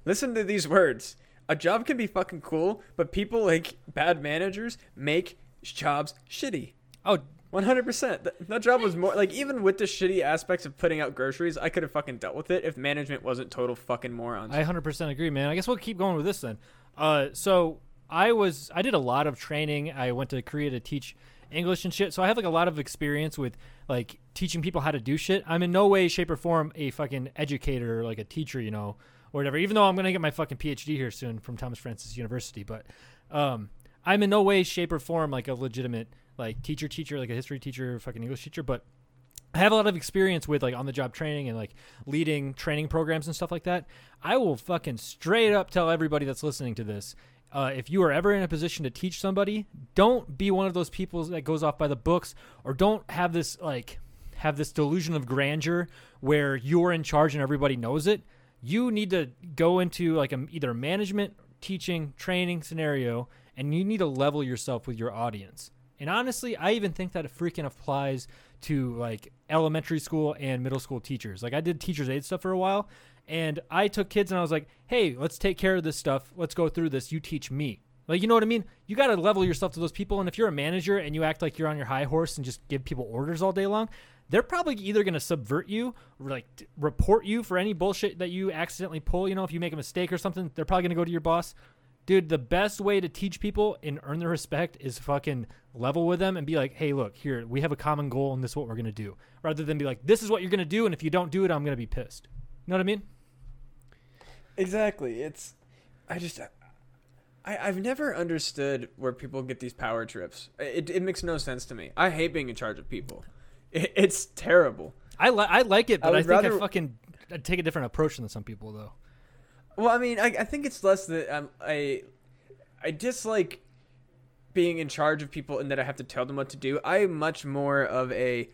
listen to these words. A job can be fucking cool, but people like bad managers make jobs shitty. Oh, Oh, One hundred percent. That job was more like even with the shitty aspects of putting out groceries, I could have fucking dealt with it if management wasn't total fucking morons. I 100% agree, man. I guess we'll keep going with this then. Uh, so I was I did a lot of training. I went to Korea to teach English and shit. So I have like a lot of experience with like teaching people how to do shit. I'm in no way, shape, or form a fucking educator or like a teacher, you know, or whatever. Even though I'm gonna get my fucking PhD here soon from Thomas Francis University, but um, I'm in no way, shape, or form like a legitimate like teacher, teacher, like a history teacher, fucking English teacher, but I have a lot of experience with like on the job training and like leading training programs and stuff like that. I will fucking straight up tell everybody that's listening to this. Uh, if you are ever in a position to teach somebody, don't be one of those people that goes off by the books, or don't have this like have this delusion of grandeur where you're in charge and everybody knows it. You need to go into like a, either management, teaching, training scenario, and you need to level yourself with your audience. And honestly, I even think that it freaking applies to like elementary school and middle school teachers. Like I did teachers aid stuff for a while, and I took kids and I was like, "Hey, let's take care of this stuff. Let's go through this. You teach me." Like, you know what I mean? You got to level yourself to those people. And if you're a manager and you act like you're on your high horse and just give people orders all day long, they're probably either going to subvert you like report you for any bullshit that you accidentally pull. You know, if you make a mistake or something, they're probably going to go to your boss. Dude, the best way to teach people and earn their respect is fucking level with them and be like, hey, look, here, we have a common goal and this is what we're going to do. Rather than be like, this is what you're going to do. And if you don't do it, I'm going to be pissed. You know what I mean? Exactly. It's, I just, I, I've never understood where people get these power trips. It, it makes no sense to me. I hate being in charge of people. It, it's terrible. I, li- I like it, but I, would think I fucking I take a different approach than some people, though. Well, I mean, I, I think it's less that um, I, I dislike being in charge of people and that I have to tell them what to do. I'm much more of a,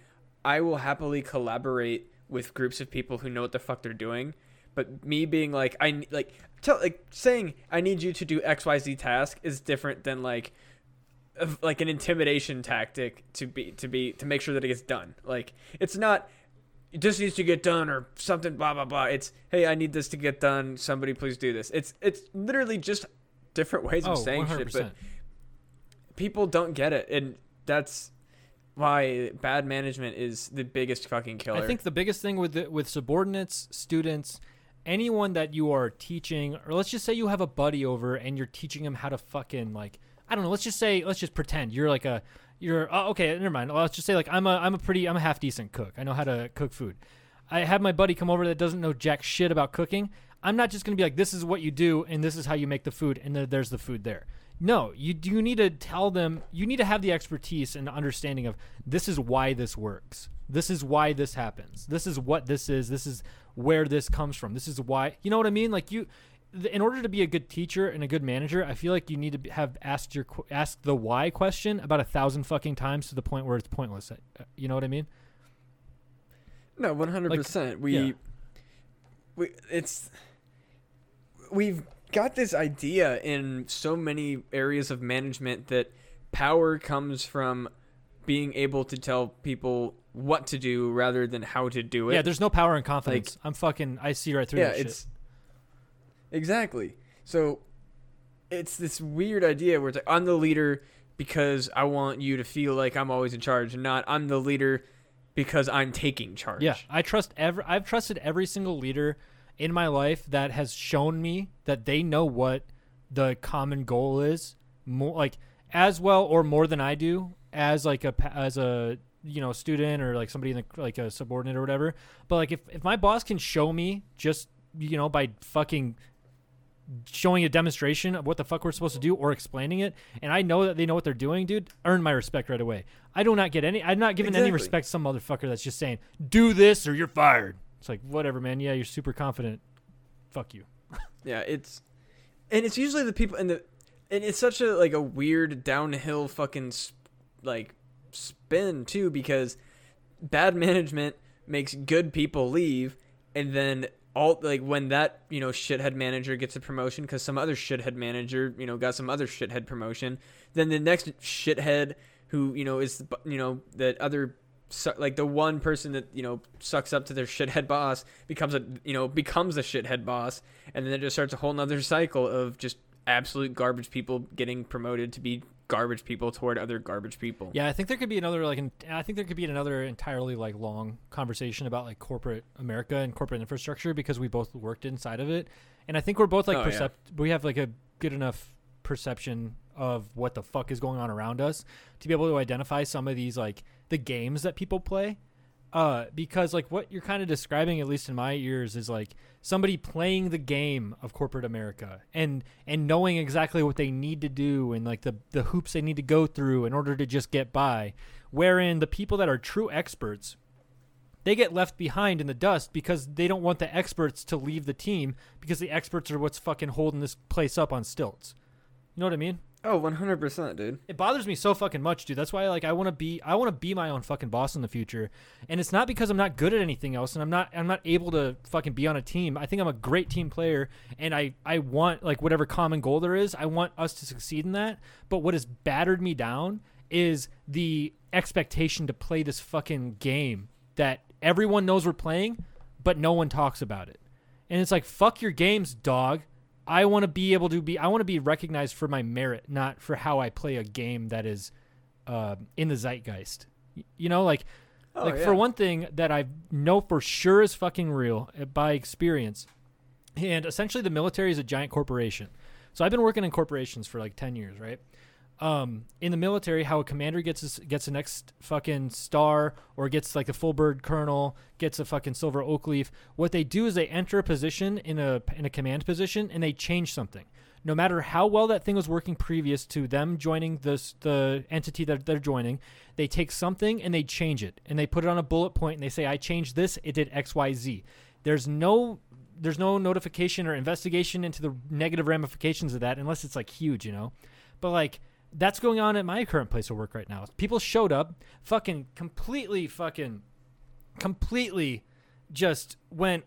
I will happily collaborate with groups of people who know what the fuck they're doing. But me being like, I like tell like saying I need you to do X Y Z task is different than like, of, like an intimidation tactic to be to be to make sure that it gets done. Like it's not this needs to get done or something blah blah blah it's hey i need this to get done somebody please do this it's it's literally just different ways Oh, of saying 100%. shit but people don't get it and that's why bad management is the biggest fucking killer I think the biggest thing with the, with subordinates, students, anyone that you are teaching, or let's just say you have a buddy over and you're teaching him how to fucking like I don't know. Let's just say let's just pretend you're like a you're oh, okay. Never mind. Let's just say like I'm a I'm a pretty I'm a half decent cook. I know how to cook food. I have my buddy come over that doesn't know jack shit about cooking. I'm not just gonna be like this is what you do and this is how you make the food and there's the food there. No, you do need to tell them. You need to have the expertise and understanding of this is why this works. This is why this happens. This is what this is. This is where this comes from. This is why. You know what I mean? Like you, in order to be a good teacher and a good manager, I feel like you need to have asked your asked the why question about a thousand fucking times to the point where it's pointless. Uh, You know what I mean? no 100% we yeah. we it's we've got this idea in so many areas of management that power comes from being able to tell people what to do rather than how to do it Yeah, there's no power in confidence. I'm fucking. I see right through yeah that shit. Exactly so it's this weird idea where it's like i'm the leader because i want you to feel like i'm always in charge and not i'm the leader because i'm taking charge Yeah, I trust every. I've trusted every single leader in my life that has shown me that they know what the common goal is, more like as well or more than I do as like a as a you know student or like somebody in the like a subordinate or whatever. But like if if my boss can show me just you know by fucking showing a demonstration of what the fuck we're supposed to do or explaining it and I know that they know what they're doing, dude, earn my respect right away. I do not get any I'm not giving any respect to some motherfucker that's just saying, "Do this or you're fired." It's like, "Whatever, man. Yeah, you're super confident. Fuck you." Yeah, it's and it's usually the people and the and it's such a like a weird downhill fucking s- like spin too because bad management makes good people leave and then all like when that you know shithead manager gets a promotion because some other shithead manager you know got some other shithead promotion then the next shithead who you know is you know that other like the one person that you know sucks up to their shithead boss becomes a you know becomes a shithead boss and then it just starts a whole nother cycle of just absolute garbage people getting promoted to be garbage people toward other garbage people. Yeah, I think there could be another like an, I think there could be another entirely like long conversation about like corporate America and corporate infrastructure because we both worked inside of it, and I think we're both like Oh, yeah. percept we have like a good enough perception of what the fuck is going on around us to be able to identify some of these like the games that people play uh, because like what you're kind of describing, at least in my ears, is like somebody playing the game of corporate America and and knowing exactly what they need to do and like the the hoops they need to go through in order to just get by. Wherein the people that are true experts, they get left behind in the dust because they don't want the experts to leave the team because the experts are what's fucking holding this place up on stilts. You know what I mean? Oh, 100%, dude. It bothers me so fucking much, dude. That's why like I want to be I want to be my own fucking boss in the future. And it's not because I'm not good at anything else and I'm not I'm not able to fucking be on a team. I think I'm a great team player and I I want like whatever common goal there is, I want us to succeed in that. But what has battered me down is the expectation to play this fucking game that everyone knows we're playing, but no one talks about it. And it's like fuck your games, dog. I want to be able to be I want to be recognized for my merit, not for how I play a game that is uh, in the zeitgeist. You know, like Oh, like yeah. for one thing that I know for sure is fucking real uh, by experience, and essentially the military is a giant corporation. So I've been working in corporations for like ten years, right? Um, in the military, how a commander gets gets the next fucking star or gets like a full bird colonel, gets a fucking silver oak leaf. What they do is they enter a position in a in a command position and they change something. No matter how well that thing was working previous to them joining this the entity that they're joining, they take something and they change it and they put it on a bullet point and they say, "I changed this. It did X, Y, Z." There's no there's no notification or investigation into the negative ramifications of that unless it's like huge, you know. But like that's going on at my current place of work right now. People showed up, fucking completely fucking completely just went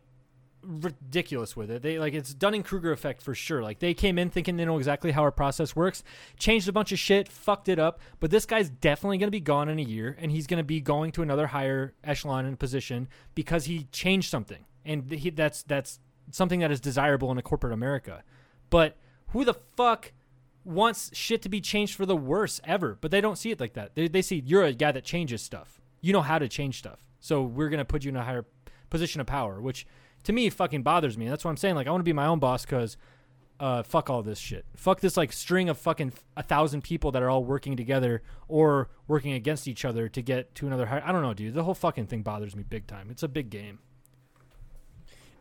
ridiculous with it. They like it's Dunning Kruger effect for sure. Like they came in thinking they know exactly how our process works, changed a bunch of shit, fucked it up. But this guy's definitely going to be gone in a year, and he's going to be going to another higher echelon in position because he changed something, and he, that's that's something that is desirable in a corporate America. But who the fuck wants shit to be changed for the worse ever? But they don't see it like that. They they see you're a guy that changes stuff. You know how to change stuff. So we're gonna put you in a higher position of power, which to me fucking bothers me. That's what I'm saying. Like I want to be my own boss because uh, fuck all this shit. Fuck this like string of fucking a thousand people that are all working together or working against each other to get to another high. I don't know, dude. The whole fucking thing bothers me big time. It's a big game.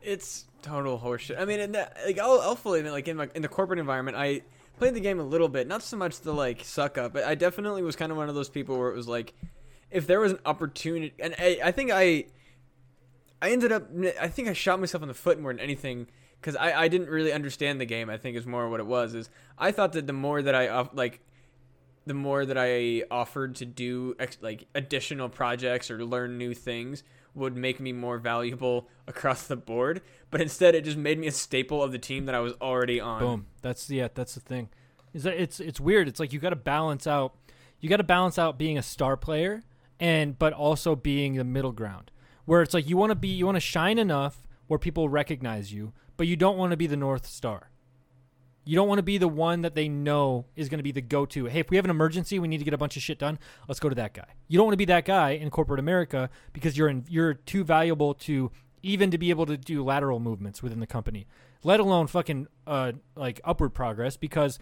It's total horseshit. I mean, that, like I'll, I'll fully admit, like in my in the corporate environment, I played the game a little bit, not so much the like suck up, but I definitely was kind of one of those people where it was like, if there was an opportunity, and I, I think I, I ended up, I think I shot myself in the foot more than anything because I, I didn't really understand the game. I think is more what it was. Is I thought that the more that I like the more that I offered to do ex- like additional projects or learn new things would make me more valuable across the board. But instead, it just made me a staple of the team that I was already on. Boom. That's yeah. That's the thing. Is that it's it's weird. It's like you got to balance out. You got to balance out being a star player and but also being the middle ground, where it's like you want to be you want to shine enough where people recognize you, but you don't want to be the north star. You don't want to be the one that they know is going to be the go-to. Hey, if we have an emergency, we need to get a bunch of shit done. Let's go to that guy. You don't want to be that guy in corporate America because you're in, you're too valuable to even to be able to do lateral movements within the company, let alone fucking uh, like upward progress. Because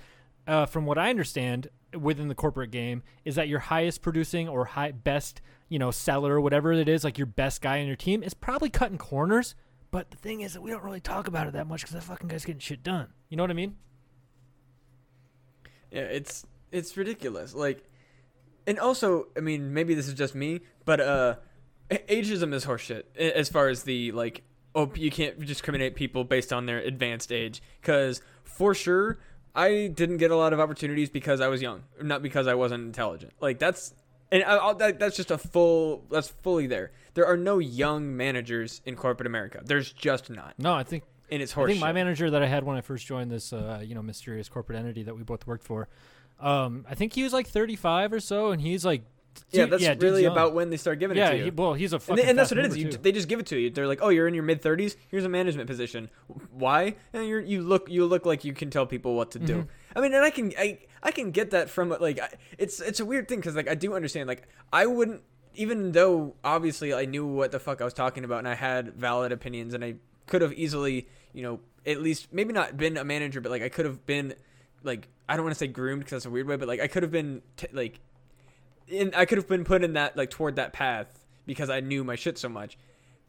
uh, from what I understand within the corporate game is that your highest producing or high best you know seller, or whatever it is, like your best guy on your team is probably cutting corners. But the thing is that we don't really talk about it that much because that fucking guy's getting shit done. You know what I mean? Yeah, it's it's ridiculous. Like, and also, I mean, maybe this is just me, but uh, ageism is horseshit as far as the like. Oh, you can't discriminate people based on their advanced age, because for sure, I didn't get a lot of opportunities because I was young, not because I wasn't intelligent. Like that's. And I, that, that's just a full. That's fully there. There are no young managers in corporate America. There's just not, No, I think and it's I think my manager that I had when I first joined this, uh, you know, mysterious corporate entity that we both worked for, um, I think he was like 35 or so, and he's like, yeah, that's dude's really about when they start giving yeah. it to you. He, well, he's a And, fucking they- and that's what it is. You, they just give it to you. They're like, "Oh, you're in your mid 30s. Here's a management position. Why?" And you're you look you look like you can tell people what to do. Mhm. I mean, and I can I I can get that from like I, it's it's a weird thing because like I do understand like I wouldn't even though obviously I knew what the fuck I was talking about and I had valid opinions and I could have easily you know at least maybe not been a manager but like I could have been like I don't want to say groomed because that's a weird way but like I could have been t- like in, I could have been put in that like toward that path because I knew my shit so much.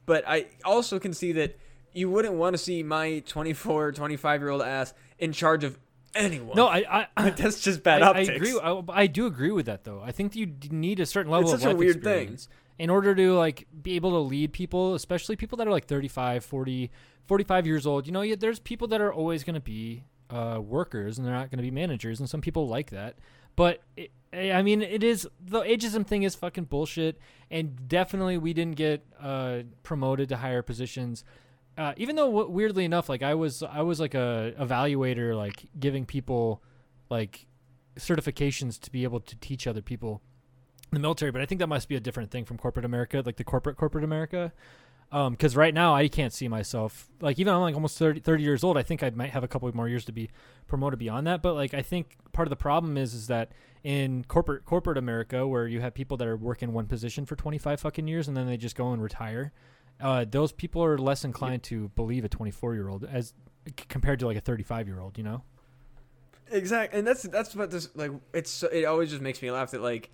But I also can see that you wouldn't want to see my 24, 25 year old ass in charge of anyone. No, I, I, that's just bad I, I agree. I, I do agree with that, though. I think you need a certain level It's of such a weird thing. In order to like be able to lead people, especially people that are like 35, 40, 45 years old. You know, yeah, there's people that are always going to be uh, workers and they're not going to be managers, and some people like that. But it, I mean, it is the ageism thing is fucking bullshit, and definitely we didn't get uh, promoted to higher positions. Uh, even though w- weirdly enough, like I was, I was like a evaluator, like giving people like certifications to be able to teach other people the military. But I think that must be a different thing from corporate America, like the corporate corporate America. Because right now I can't see myself like even I'm like almost 30, 30 years old. I think I might have a couple more years to be promoted beyond that. But like I think part of the problem is is that in corporate corporate America, where you have people that are working one position for 25 fucking years and then they just go and retire, uh, those people are less inclined to believe a 24 year old as compared to like a 35 year old. You know? Exactly, and that's that's what this like. It's it always just makes me laugh that like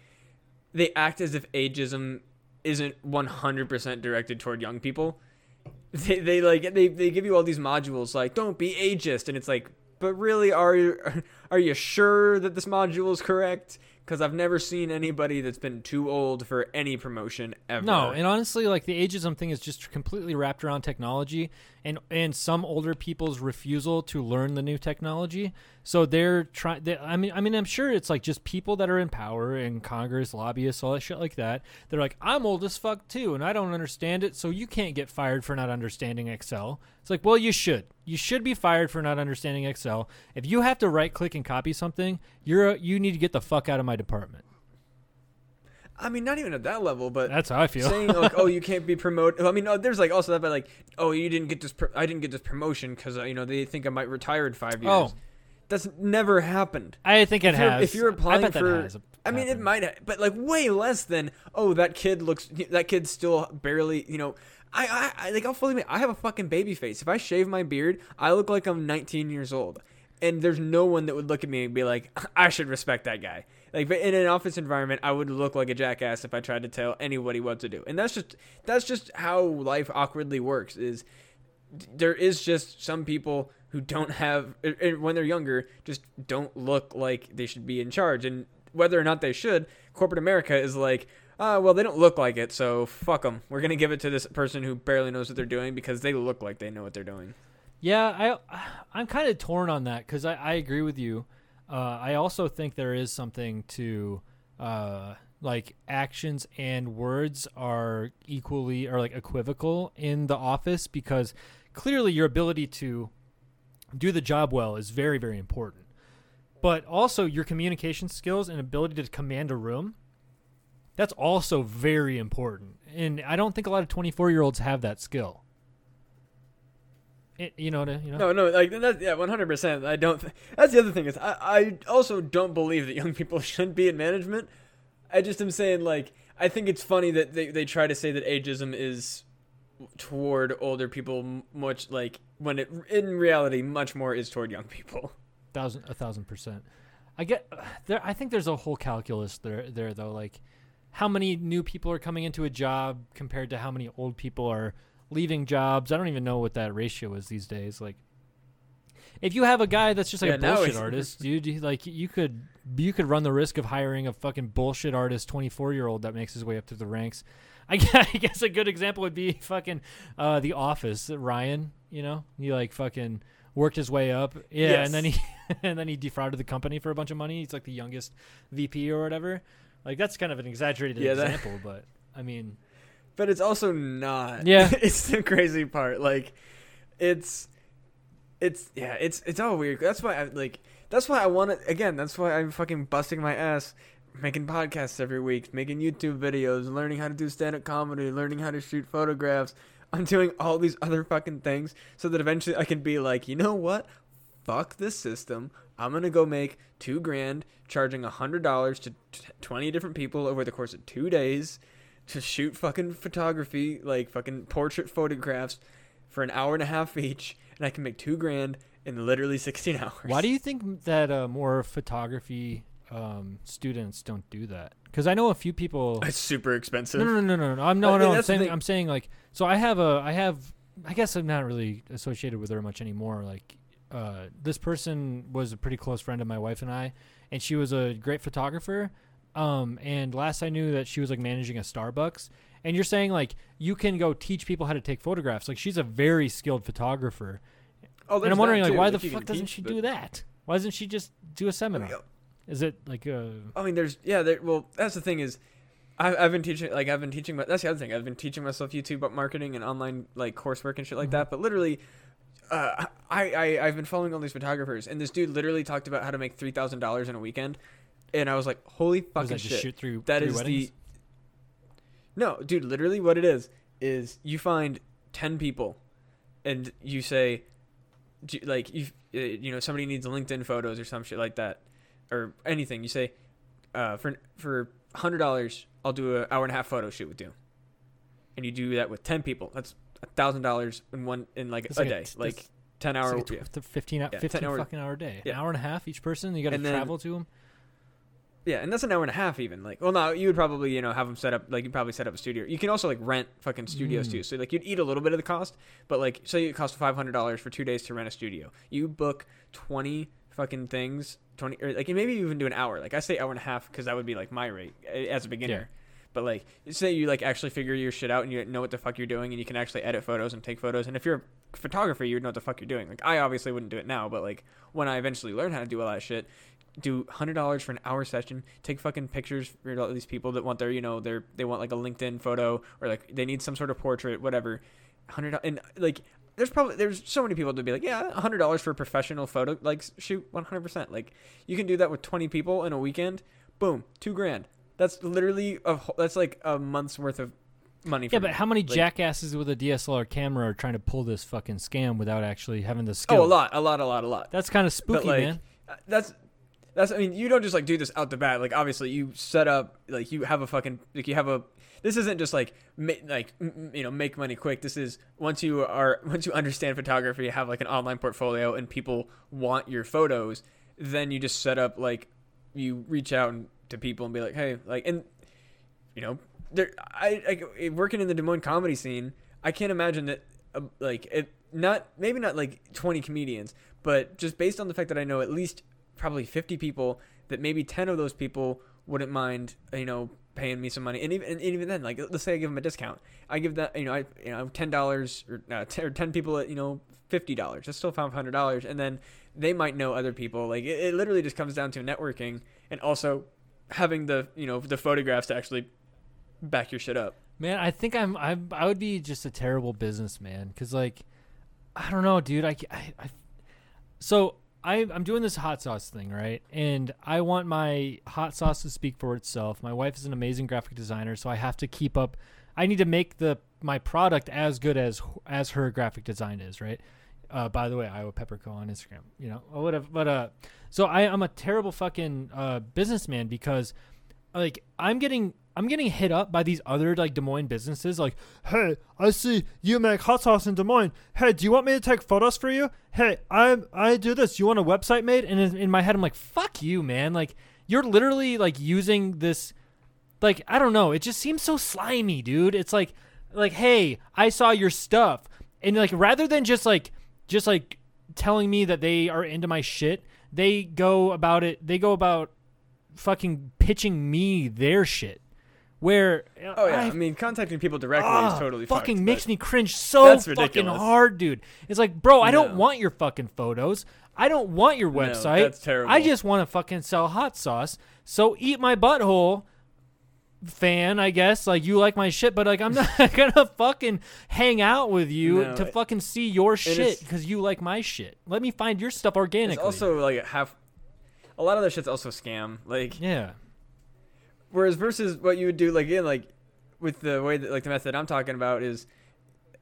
they act as if ageism isn't one hundred percent directed toward young people. They they like they they give you all these modules like don't be ageist, and it's like, but really, are you are you sure that this module is correct? Because I've never seen anybody that's been too old for any promotion ever. No, and honestly, like the ageism thing is just completely wrapped around technology and and some older people's refusal to learn the new technology. So they're trying. They, I mean, I mean, I'm sure it's like just people that are in power in Congress, lobbyists, all that shit like that. They're like, I'm old as fuck too, and I don't understand it. So you can't get fired for not understanding Excel. It's like, well, you should. You should be fired for not understanding Excel. If you have to right click and copy something, you're a, you need to get the fuck out of my department. I mean, not even at that level, but That's how I feel. saying like, "Oh, you can't be promoted." I mean, uh, there's like also that, but like, "Oh, you didn't get this. Pro- I didn't get this promotion because uh, you know they think I might retire in five years." Oh. That's never happened. I think it If you're, has. if you're I applying bet that for, I mean, it might, ha- but like way less than. Oh, that kid looks. That kid's still barely. You know, I, I, I like. I'll fully admit, I have a fucking baby face. If I shave my beard, I look like I'm 19 years old. And there's no one that would look at me and be like, I should respect that guy. Like, in an office environment, I would look like a jackass if I tried to tell anybody what to do. And that's just that's just how life awkwardly works. Is there is just some people who don't have when they're younger just don't look like they should be in charge and whether or not they should corporate america is like uh, well they don't look like it so fuck them we're to give it to this person who barely knows what they're doing because they look like they know what they're doing Yeah, I I'm kind of torn on that because I, I agree with you. Uh, I also think there is something to uh, like actions and words are equally or like equivocal in the office because clearly your ability to do the job well is very very important. But also your communication skills and ability to command a room that's also very important. And I don't think a lot of 24 year olds have that skill. It, you know what you know? no no like that yeah 100% i don't th- that's the other thing is I, I also don't believe that young people should be in management. I just am saying like i think it's funny that they, they try to say that ageism is toward older people much like when it in reality much more is toward young people. Thousand a thousand percent. I get there i think there's a whole calculus there there though like how many new people are coming into a job compared to how many old people are leaving jobs. I don't even know what that ratio is these days. Like if you have a guy that's just like Yeah, a bullshit artist dude you, like you could you could run the risk of hiring a fucking bullshit artist 24 year old that makes his way up through the ranks. I guess, a good example would be fucking uh, the office ryan you know? He like fucking worked his way up. Yeah Yes. and then he and then he defrauded the company for a bunch of money. He's like the youngest vp or whatever. Like that's kind of an exaggerated Yeah, that- example but i mean but it's also not. Yeah. it's the crazy part. Like it's it's yeah it's it's all weird. That's why i like that's why i want to again that's why i'm fucking busting my ass making podcasts every week making youtube videos learning how to do stand-up comedy learning how to shoot photographs. I'm doing all these other fucking things so that eventually i can be like you know what? Fuck this system. I'm gonna go make two grand charging a hundred dollars to t- 20 different people over the course of two days to shoot fucking photography, like fucking portrait photographs for an hour and a half each, and I can make two grand in literally 16 hours. why do you think that uh, more photography um, students don't do that Because I know a few people. It's super expensive. No, no, no, no, no. I'm I mean, no. I'm saying. I'm saying like, so I have a, I have, I guess I'm not really associated with her much anymore. Like, uh, this person was a pretty close friend of my wife and I, and she was a great photographer. Um, and last I knew that she was like managing a Starbucks. And you're saying like you can go teach people how to take photographs. Like she's a very skilled photographer. Oh, and I'm wondering like too, why the fuck doesn't she do that? Why doesn't she just do a seminar? mean, Is it like a I mean, there's yeah. There, well, that's the thing is, I, I've been teaching like I've been teaching. That's the other thing. I've been teaching myself YouTube marketing and online like coursework and shit like Mhm. that. But literally, uh, I, I I've been following all these photographers, and this dude literally talked about how to make three thousand dollars in a weekend, and I was like, holy fucking that, shit. shoot through That through is weddings? the no, dude. Literally, what it is is you find ten people, and you say, like you uh, you know somebody needs LinkedIn photos or some shit like that, or anything. You say, uh, for for hundred dollars, I'll do an hour and a half photo shoot with you, and you do that with ten people. That's a thousand dollars in one in like It's a like day, like ten hour. like yeah. tw- th- 15, hou- Yeah, 15 hour- fucking hour day. An hour and a half each person. You got to travel to them. Yeah, and that's an hour and a half even. Like, well, no, you would probably you know have them set up like you probably set up a studio. You can also like rent fucking studios Mm. too. So like you'd eat a little bit of the cost, but like say it costs five hundred dollars for two days to rent a studio. You book twenty fucking things, twenty or like maybe even do an hour. Like I say hour and a half because that would be like my rate eh, as a beginner. Yeah. But like say you like actually figure your shit out and you know what the fuck you're doing and you can actually edit photos and take photos. And if you're a photographer, you would know what the fuck you're doing. Like I obviously wouldn't do it now, but like when I eventually learn how to do all that shit, do hundred dollars for an hour session, take fucking pictures for all these people that want their, you know, their they want like a LinkedIn photo or like they need some sort of portrait, whatever. Hundred and like there's probably there's so many people to be like, yeah, hundred dollars for a professional photo like shoot, one hundred percent. Like you can do that with twenty people in a weekend. Boom, two grand. That's literally a whole, that's like a month's worth of money. For Yeah, but me. how many Like- jackasses with a DSLR camera are trying to pull this fucking scam without actually having the skill? Oh, a lot, a lot, a lot, a lot. That's kind of spooky, like, man. Uh, That's that's I mean you don't just like do this out the bat. Like obviously you set up like you have a fucking like you have a this isn't just like ma- like m- you know make money quick. This is once you are once you understand photography you have like an online portfolio and people want your photos then you just set up like you reach out to people and be like hey like and you know there I, I working in the Des Moines comedy scene I can't imagine that uh, like it not maybe not like 20 comedians but just based on the fact that I know at least probably 50 people that maybe 10 of those people wouldn't mind you know paying me some money. And even and even then like let's say I give them a discount. I give that you know I you know ten dollars or, uh, 10, or 10 people at you know fifty dollars. That's still five hundred dollars. And then they might know other people. Like it, it literally just comes down to networking and also having the you know the photographs to actually back your shit up. Man, I think I'm I'm I would be just a terrible businessman. Because like I don't know, dude. I, I, I so I I'm doing this hot sauce thing, right? And I want my hot sauce to speak for itself. My wife is an amazing graphic designer, so I have to keep up. I need to make the my product as good as as her graphic design is, right? Uh, by the way, Iowa Pepperco on Instagram, you know, or whatever. But uh, so I I'm a terrible fucking uh businessman because like I'm getting I'm getting hit up by these other like Des Moines businesses like, "Hey, I see you make hot sauce in Des Moines. Hey, do you want me to take photos for you? Hey, I I do this. You want a website made?" And in, in my head I'm like, "Fuck you, man. Like you're literally like using this like I don't know. It just seems so slimy, dude. It's like like, "Hey, I saw your stuff." And like rather than just like just like telling me that they are into my shit, they go about it they go about fucking pitching me their shit. Where oh yeah I, mean contacting people directly ah, is totally fucking fucked, makes me cringe so fucking hard, dude. It's like, bro, I don't want your fucking photos. I don't want your No, website. that's terrible. I just want to fucking sell hot sauce. So eat my butthole, fan. I guess like you like my shit, but like I'm not gonna fucking hang out with you No, to fucking see your shit because you like my shit. Let me find your stuff organically. It's also like half. A lot of that shit's also scam. Like, yeah. Whereas versus what you would do, like again, like with the way that like the method I'm talking about is,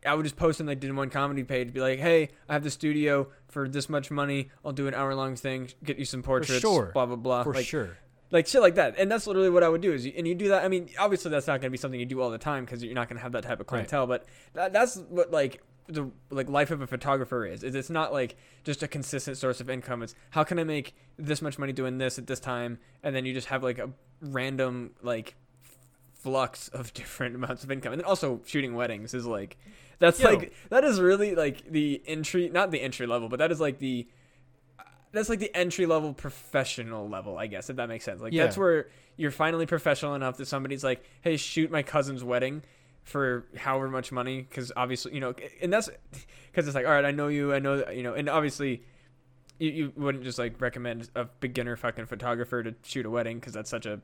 I would just post on like Des Moines comedy page, be like, hey, I have the studio for this much money. I'll do an hour long thing, get you some portraits, sure. blah blah blah. For like, sure. like shit like that. And that's literally what I would do. Is you, and you do that. I mean, obviously that's not going to be something you do all the time because you're not going to have that type of Right. clientele. But that, that's what like the like life of a photographer is. Is it's not like just a consistent source of income. It's how can I make this much money doing this at this time, and then you just have like a random like flux of different amounts of income. And then also shooting weddings is like that's Yo. like that is really like the entry not the entry level, but that is like the that's like the entry level professional level, I guess, if that makes sense. Like Yeah. that's where you're finally professional enough that somebody's like, "Hey, shoot my cousin's wedding for however much money," because obviously, you know, and that's because it's like, all right, I know you, I know, that- you know, and obviously, you, you wouldn't just like recommend a beginner fucking photographer to shoot a wedding because that's such a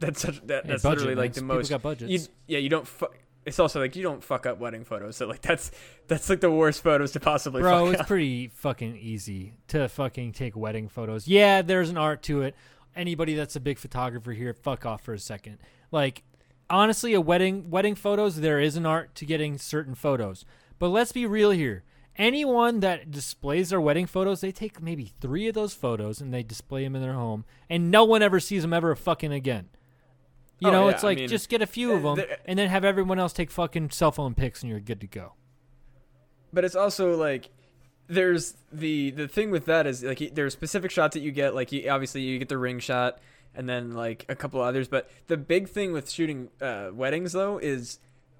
that's such that, that's budget, literally like the most got budgets. you, yeah, you don't. Fu- it's also like you don't fuck up wedding photos. So like that's that's like the worst photos to possibly. Bro, it's up. pretty fucking easy to fucking take wedding photos. Yeah, there's an art to it. Anybody that's a big photographer here, fuck off for a second. Like, honestly, a wedding wedding photos, there is an art to getting certain photos. But let's be real here. Anyone that displays their wedding photos, they take maybe three of those photos and they display them in their home, and no one ever sees them ever fucking again. You Oh, know, yeah, it's I like mean, just get a few of uh, them there- and then have everyone else take fucking cell phone pics, and you're good to go. but it's also like there's the the thing with that is like there's specific shots that you get like you, obviously you get the ring shot and then like a couple others. But the big thing with shooting uh, weddings though is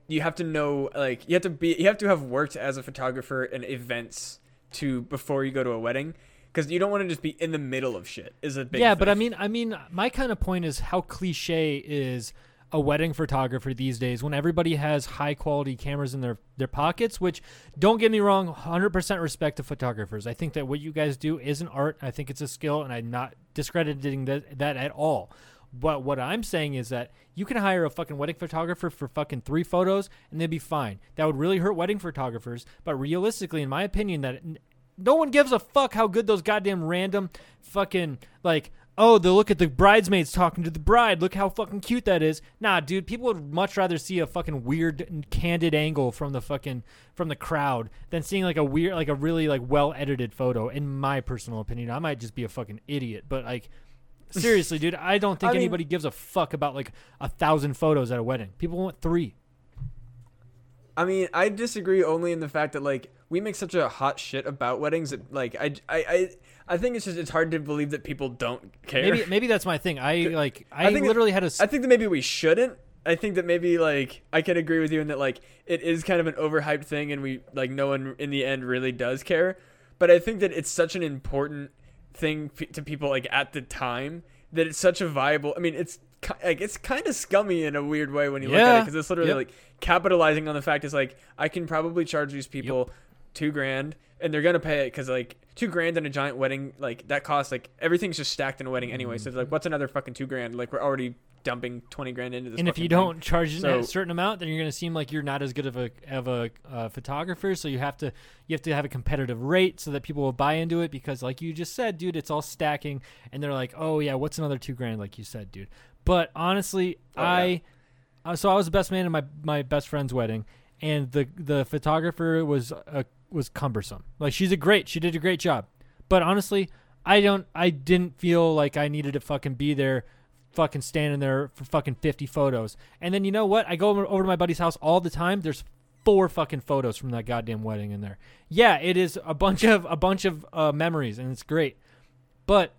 you have to know like you have to be you have to have worked as a photographer in events to before you go to a wedding because you don't want to just be in the middle of shit is a big yeah, but I mean, I mean, my kind of point is how cliche is a wedding photographer these days when everybody has high quality cameras in their their pockets. Which, don't get me wrong, hundred percent respect to photographers. I think that what you guys do is an art. I think it's a skill, and I'm not discrediting that that at all. But what I'm saying is that you can hire a fucking wedding photographer for fucking three photos and they'd be fine. That would really hurt wedding photographers. But realistically, in my opinion, that no one gives a fuck how good those goddamn random fucking like oh the look at the bridesmaids talking to the bride. Look how fucking cute that is. Nah dude people would much rather see a fucking weird candid angle from the fucking from the crowd than seeing like a weird like a really like well edited photo in my personal opinion. I might just be a fucking idiot but like seriously dude i don't think I mean- anybody gives a fuck about like a thousand photos at a wedding. People want three. I mean, I disagree only in the fact that like we make such a hot shit about weddings that like I I I, I think it's just it's hard to believe that people don't care. maybe maybe that's my thing i like i, I think it- literally had a I think that maybe we shouldn't. I think that maybe like I can agree with you in that like it is kind of an overhyped thing and we like no one in the end really does care. But I think that it's such an important thing p- to people like at the time that it's such a viable. I mean, it's like it's kind of scummy in a weird way when you look at it because it's literally Yep. like capitalizing on the fact is like I can probably charge these people two grand and they're gonna pay it because like two grand in a giant wedding like that costs like everything's just stacked in a wedding anyway. So like what's another fucking two grand? Like we're already dumping twenty grand into this. and if you don't charge So- a certain amount, then you're going to seem like you're not as good of a of a uh, photographer. So you have to you have to have a competitive rate so that people will buy into it. Because like you just said, dude, it's all stacking, and they're like, oh yeah, what's another two grand? Like you said, dude. But honestly, Oh, yeah. I uh, so I was the best man at my my best friend's wedding, and the the photographer was uh, was cumbersome. Like she's a great, she did a great job, but honestly, I don't, I didn't feel like I needed to fucking be there, fucking standing there for fucking fifty photos. And then you know what? I go over, over to my buddy's house all the time. There's four fucking photos from that goddamn wedding in there. Yeah, it is a bunch of a bunch of uh, memories, and it's great, but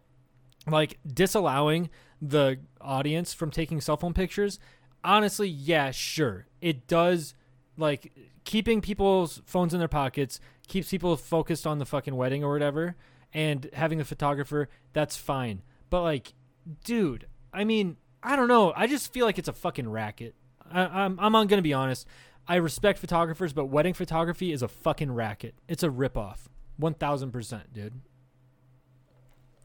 like disallowing the audience from taking cell phone pictures honestly yeah sure it does like keeping people's phones in their pockets keeps people focused on the fucking wedding or whatever and having a photographer that's fine. But like dude i mean i don't know. I just feel like it's a fucking racket. I, i'm i'm on gonna be honest. I respect photographers but wedding photography is a fucking racket. It's a ripoff. 1000% dude.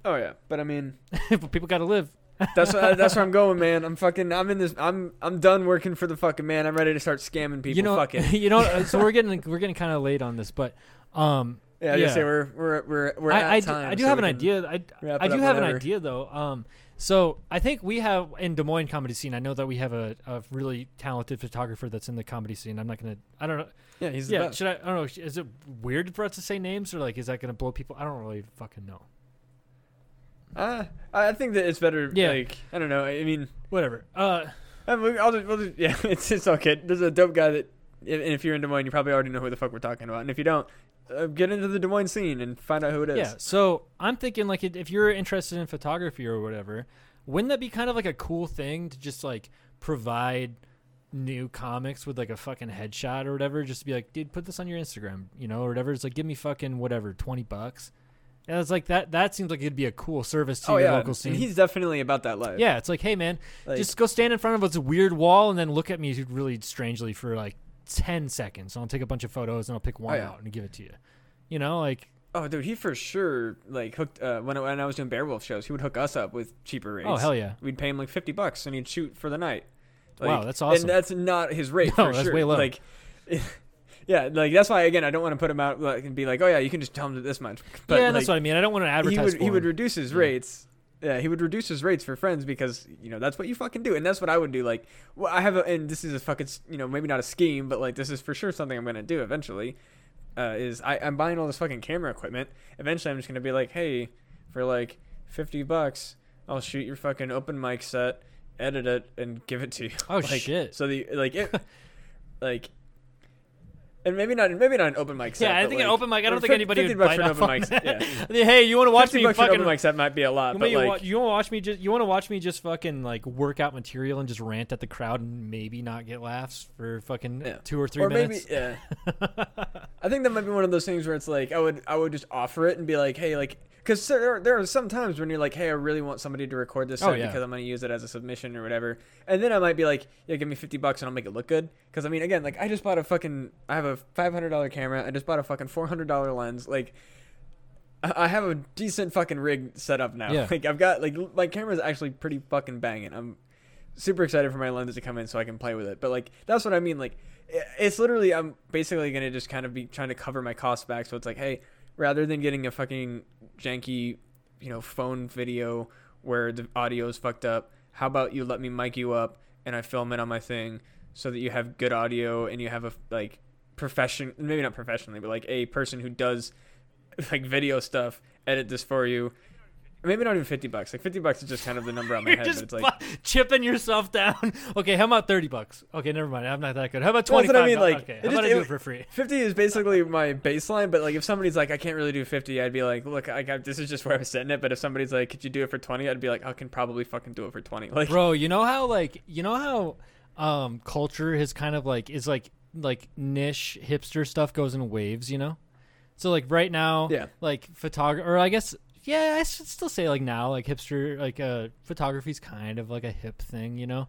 Oh yeah, but I mean people gotta live that's that's where I'm going, man. I'm fucking I'm in this. I'm I'm done working for the fucking man. I'm ready to start scamming people. you know Fuck it. you know uh, so we're getting we're getting kind of late on this but um Yeah, I Yeah. just say we're we're we're we're I, at I, do- time. I do so have an idea. I, I do have an idea though. Um, so I think we have in Des Moines comedy scene. I know that we have a, a really talented photographer that's in the comedy scene. I'm not gonna. I don't know. Yeah, he's Yeah, should I? I don't know. Is it weird for us to say names or like is that gonna blow people? I don't really fucking know. Uh, I think that it's better. Yeah. Like I don't know. I mean, Whatever. Uh, I'll just, we'll just, yeah, it's it's okay. There's a dope guy that, if, and if you're in Des Moines, you probably already know who the fuck we're talking about. And if you don't, uh, get into the Des Moines scene and find out who it is. yeah. So I'm thinking like if you're interested in photography or whatever, wouldn't that be kind of like a cool thing to just like provide new comics with like a fucking headshot or whatever? Just to be like, dude, put this on your Instagram, you know, or whatever. It's like, give me fucking whatever, twenty bucks. And it's like that. That seems like it'd be a cool service to Oh your yeah, local scene. and he's definitely about that life. yeah, it's like, hey man, Like- just go stand in front of this weird wall and then look at me really strangely for like ten seconds. And I'll take a bunch of photos and I'll pick one Oh, yeah. out and give it to you. You know, like Oh, dude, he for sure like hooked uh, when I, when I was doing Beowulf shows. He would hook us up with cheaper rates. oh hell yeah, We'd pay him like fifty bucks, and he'd shoot for the night. Wow, that's awesome. And that's not his rate No, for that's sure. way low. Like, yeah, like that's why again I don't want to put him out like, and be like, oh yeah, you can just tell him this much. But yeah, like, that's what I mean. I don't want to advertise. he would he would reduce his Yeah. rates. Yeah, he would reduce his rates for friends because you know that's what you fucking do, and that's what I would do. Like, well, I have a, and this is a fucking you know maybe not a scheme, but like this is for sure something I'm gonna do eventually. Uh, is I, I'm buying all this fucking camera equipment. Eventually, I'm just gonna be like, hey, for like fifty bucks, I'll shoot your fucking open mic set, edit it, and give it to you. Oh, Like, shit. So the like it, like. And maybe not, maybe not an open mic set. Yeah, I think an open mic. I don't think anybody 50 would bucks bite for an open mic. that. Yeah. hey, you want to watch 50 me bucks for fucking? open mic set might be a lot, You, but you, like, wa- you want to watch me just? You want to watch me just fucking like work out material and just rant at the crowd and maybe not get laughs for fucking Yeah. two or three or minutes? maybe yeah. I think that might be one of those things where it's like I would I would just offer it and be like, hey, like because there, there are some times when you're like, hey, I really want somebody to record this Oh, yeah. because I'm going to use it as a submission or whatever, and then I might be like, yeah, give me fifty bucks and I'll make it look good. Because I mean, again, like I just bought a fucking I have a five hundred dollar camera, I just bought a fucking four hundred dollar lens, like. I have a decent fucking rig set up now. Yeah. Like I've got like my camera's actually pretty fucking banging. I'm super excited for my lenses to come in so I can play with it. But like that's what I mean. Like it's literally I'm basically gonna just kind of be trying to cover my costs back. So it's like, hey, rather than getting a fucking janky, you know, phone video where the audio is fucked up, how about you let me mic you up and I film it on my thing so that you have good audio and you have a like profession maybe not professionally but like a person who does like video stuff edit this for you maybe not even 50 bucks like 50 bucks is just kind of the number on my head just it's like chipping yourself down. Okay, how about thirty bucks? Okay, never mind. I'm not that good. How about twenty that's five? what I mean, like, okay, how just- about I do it- it for free? 50 is basically my baseline but like if somebody's like i can't really do 50 i'd be like look I got, this is just where i was setting it but if somebody's like could you do it for 20 i'd be like i can probably fucking do it for 20 like Bro, you know how like you know how um culture has kind of like is like like niche hipster stuff goes in waves, you know? So like right now, Yeah. like photography or I guess yeah, I should still say like now like hipster like uh photography's kind of like a hip thing, you know?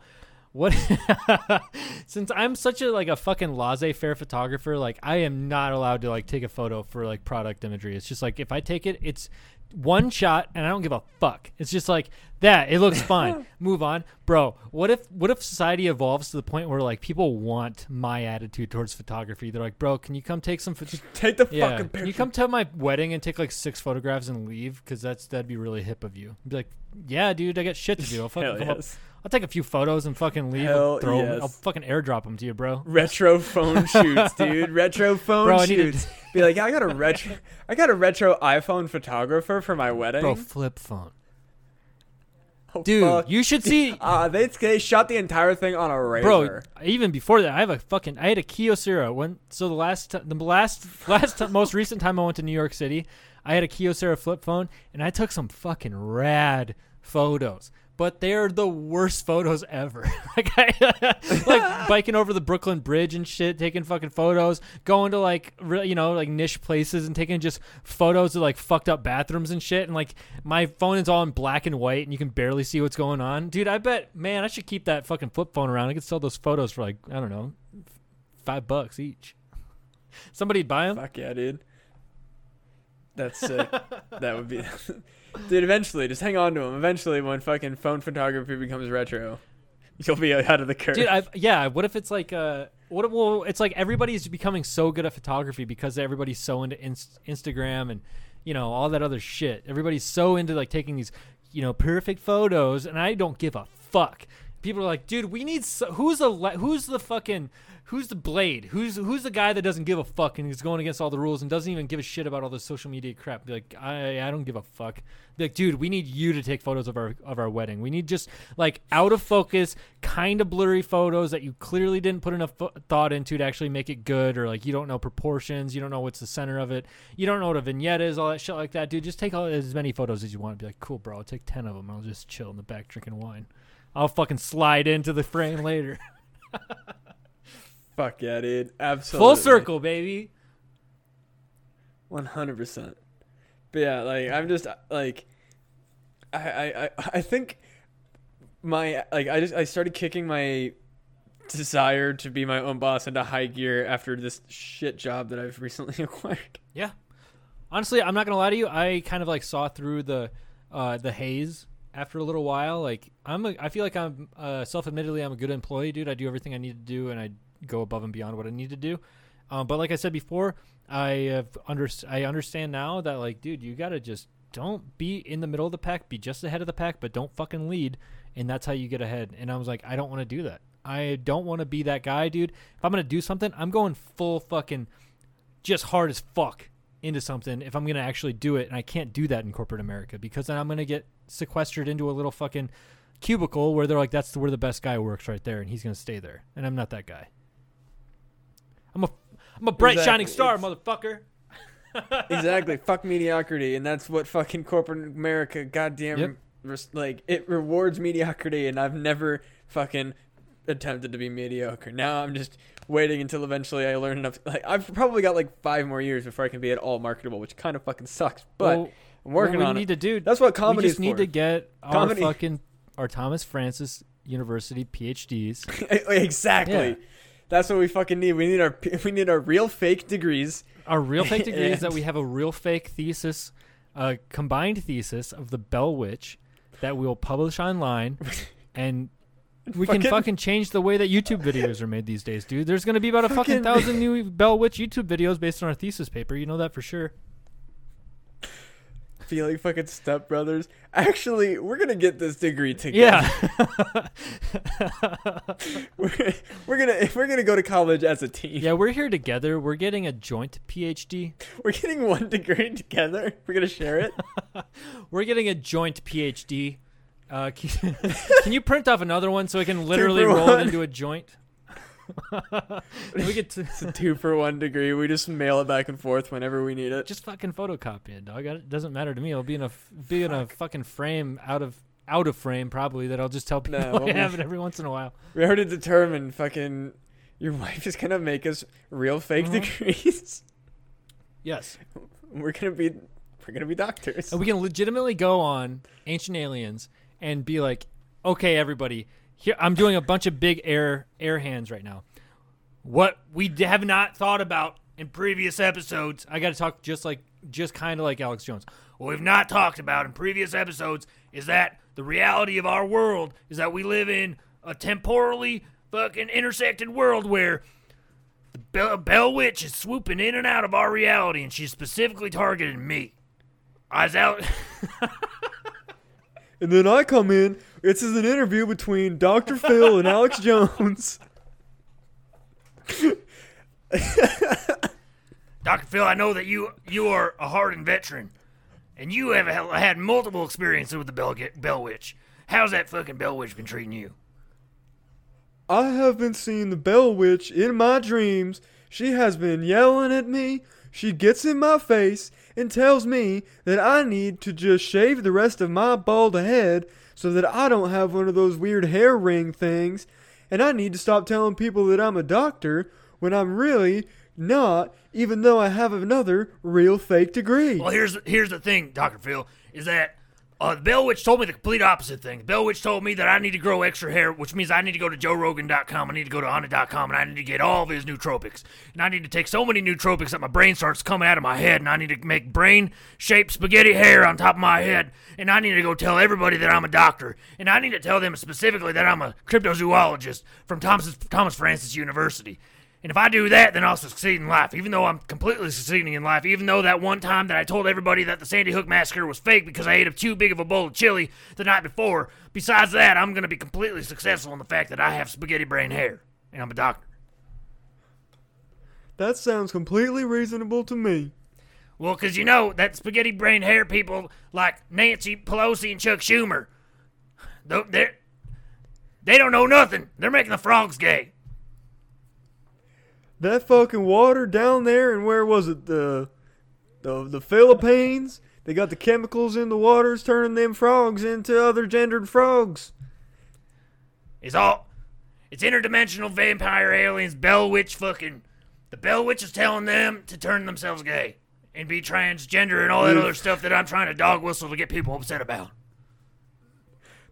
What since I'm such a like a fucking laissez-faire photographer, like I am not allowed to like take a photo for like product imagery. It's just like if I take it, it's one shot and I don't give a fuck. It's just like that. It looks fine. Move on, bro. What if what if society evolves to the point where like people want my attitude towards photography? They're like, bro, can you come take some? Pho- take the yeah, fucking can you come to my wedding and take like six photographs and leave? Because that's that'd be really hip of you. I'd be like, yeah, dude, I got shit to do. I'll fucking Hell come up. yes. I'll take a few photos and fucking leave. Hell I'll throw yes. I'll fucking airdrop them to you, bro. retro phone shoots dude retro phone Bro, shoots be like yeah, i got a retro i got a retro iphone photographer for my wedding Bro, flip phone. Oh, Dude, fuck. you should see. uh, they, they shot the entire thing on a Razr Bro, even before that, I have a fucking. I had a Kyocera. When so the last, the last, last, ti- most recent time I went to New York City, I had a Kyocera flip phone, and I took some fucking rad photos. But they're the worst photos ever. like, I, like biking over the Brooklyn Bridge and shit, taking fucking photos, going to like, re- you know, like niche places and taking just photos of like fucked up bathrooms and shit. And like, my phone is all in black and white, and you can barely see what's going on. Dude, I bet, man, I should keep that fucking flip phone around. I could sell those photos for like, I don't know, five bucks each. Somebody'd buy them. fuck yeah dude that's sick that would be dude eventually just hang on to them eventually when fucking phone photography becomes retro you'll be out of the curve Dude, I've, yeah. What if it's like, uh, what? Well, it's like everybody's becoming so good at photography because everybody's so into inst- Instagram and you know all that other shit. Everybody's so into like taking these, you know, perfect photos, and I don't give a fuck. People are like, dude, we need so- who's the le- who's the fucking who's the blade? Who's who's the guy that doesn't give a fuck and is going against all the rules and doesn't even give a shit about all the social media crap? Be like, I I don't give a fuck. Be like, dude, we need you to take photos of our of our wedding. We need just like out of focus, kind of blurry photos that you clearly didn't put enough fo- thought into to actually make it good, or like you don't know proportions, you don't know what's the center of it, you don't know what a vignette is, all that shit like that, dude. Just take all, as many photos as you want. Be like, cool, bro. I'll take ten of them. I'll just chill in the back drinking wine. I'll fucking slide into the frame later. Fuck yeah, dude. Absolutely. Full circle, baby. One hundred percent. But yeah, like I'm just like, I I I, I think my like I just I started kicking my desire to be my own boss into high gear after this shit job that I've recently acquired. Yeah. Honestly, I'm not gonna lie to you. I kind of like saw through the uh, the haze after a little while. Like I'm, a, I feel like I'm uh, self-admittedly I'm a good employee, dude. I do everything I need to do, and I go above and beyond what I need to do. Um, but like I said before, I have under I understand now that like, dude, you gotta just don't be in the middle of the pack, be just ahead of the pack, but don't fucking lead, and that's how you get ahead. And I was like, I don't want to do that. I don't want to be that guy, dude. If I'm gonna do something, I'm going full fucking just hard as fuck into something if I'm gonna actually do it, and I can't do that in corporate America because then I'm gonna get sequestered into a little fucking cubicle where they're like, that's where the best guy works right there, and he's gonna stay there, and I'm not that guy. I'm a I'm a bright Exactly. shining star, It's- motherfucker. exactly. Fuck mediocrity, and that's what fucking corporate America, goddamn, Yep. like it rewards mediocrity, and I've never fucking attempted to be mediocre. Now I'm just waiting until eventually I learn enough. Like I've probably got like five more years before I can be at all marketable, which kind of fucking sucks. But Well, I'm working what we on need it. to do. That's what comedy. we comedy just need for. to get our fucking our Thomas Francis University PhDs. exactly. Yeah. That's what we fucking need. We need our we need our real fake degrees. Our real fake degree is that we have a real fake thesis, a combined thesis of the Bell Witch that we will publish online, and we can Fucking- fucking change the way that YouTube videos are made these days, dude. There's gonna be about a fucking Fucking- thousand new Bell Witch YouTube videos based on our thesis paper. You know that for sure. Feeling fucking stepbrothers. Actually, we're gonna get this degree together. Yeah. we're, we're gonna we're gonna go to college as a team. yeah, we're here together. We're getting a joint PhD. We're getting one degree together. We're gonna share it. We're getting a joint PhD. Uh, can, can you print off another one so I can literally roll one. it into a joint? we get to It's a two for one degree. We just mail it back and forth whenever we need it. just fucking photocopy it, dog. It doesn't matter to me. It'll be in a be in a fucking frame out of out of frame probably that I'll just tell people No, I have it every once in a while. We already determined fucking your wife is gonna make us real fake Mhm. degrees. Yes, We're gonna be we're gonna be doctors. and we can legitimately go on Ancient Aliens and be like, okay, everybody, here I'm doing a bunch of big air air hands right now. What we have not thought about in previous episodes, I got to talk just like just kind of like Alex Jones. What we've not talked about in previous episodes is that the reality of our world is that we live in a temporally fucking intersected world where the Bell, Bell Witch is swooping in and out of our reality, and she's specifically targeting me. I was out. And then I come in. This is an interview between Dr. Phil and Alex Jones. Dr. Phil, I know that you you are a hardened veteran, and you have had multiple experiences with the Bell, Bell Witch. How's that fucking Bell Witch been treating you? I have been seeing the Bell Witch in my dreams. She has been yelling at me. She gets in my face and tells me that I need to just shave the rest of my bald head so that I don't have one of those weird hair ring things. And I need to stop telling people that I'm a doctor when I'm really not, even though I have another real fake degree. Well, here's here's the thing, Doctor Phil, is that uh, the Bell Witch told me the complete opposite thing. Bell Witch told me that I need to grow extra hair, which means I need to go to JoeRogan.com, I need to go to Onnit.com, and I need to get all of his nootropics. And I need to take so many nootropics that my brain starts coming out of my head, and I need to make brain-shaped spaghetti hair on top of my head. And I need to go tell everybody that I'm a doctor, and I need to tell them specifically that I'm a cryptozoologist from Thomas Thomas Francis University. And if I do that, then I'll succeed in life, even though I'm completely succeeding in life, even though that one time that I told everybody that the Sandy Hook massacre was fake because I ate a too big of a bowl of chili the night before. Besides that, I'm going to be completely successful in the fact that I have spaghetti brain hair and I'm a doctor. That sounds completely reasonable to me. Well, 'cause you know that spaghetti brain hair people like Nancy Pelosi and Chuck Schumer, they're, they don't know nothing. They're making the frogs gay. That fucking water down there and where was it? The the the Philippines? They got the chemicals in the waters turning them frogs into other gendered frogs. It's all, it's interdimensional vampire aliens, Bell Witch fucking. The Bell Witch is telling them to turn themselves gay and be transgender and all that other stuff that I'm trying to dog whistle to get people upset about.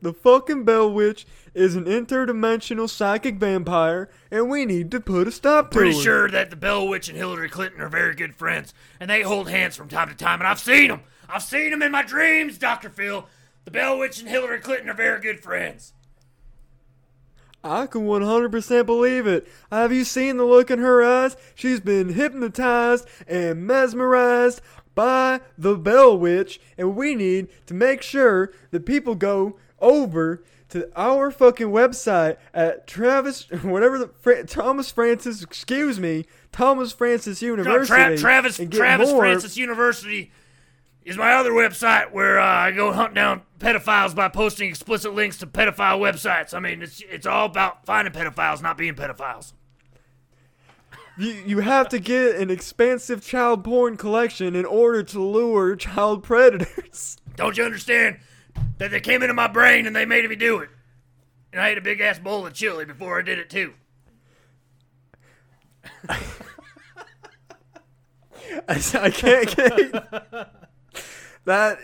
The fucking Bell Witch is an interdimensional psychic vampire, and we need to put a stop to it. Pretty sure that the Bell Witch and Hillary Clinton are very good friends, and they hold hands from time to time, and I've seen them. I've seen them in my dreams, Dr. Phil. The Bell Witch and Hillary Clinton are very good friends. I can 100% believe it. Have you seen the look in her eyes? She's been hypnotized and mesmerized by the Bell Witch, and we need to make sure that people go over to our fucking website at Travis, whatever the Fra- Thomas Francis, excuse me, Thomas Francis University. Tra- Travis Travis more- Francis University is my other website where uh, I go hunt down pedophiles by posting explicit links to pedophile websites. I mean, it's it's all about finding pedophiles, not being pedophiles. You, you have to get an expansive child porn collection in order to lure child predators. Don't you understand that they came into my brain and they made me do it? And I ate a big ass bowl of chili before I did it too. I, I can't get that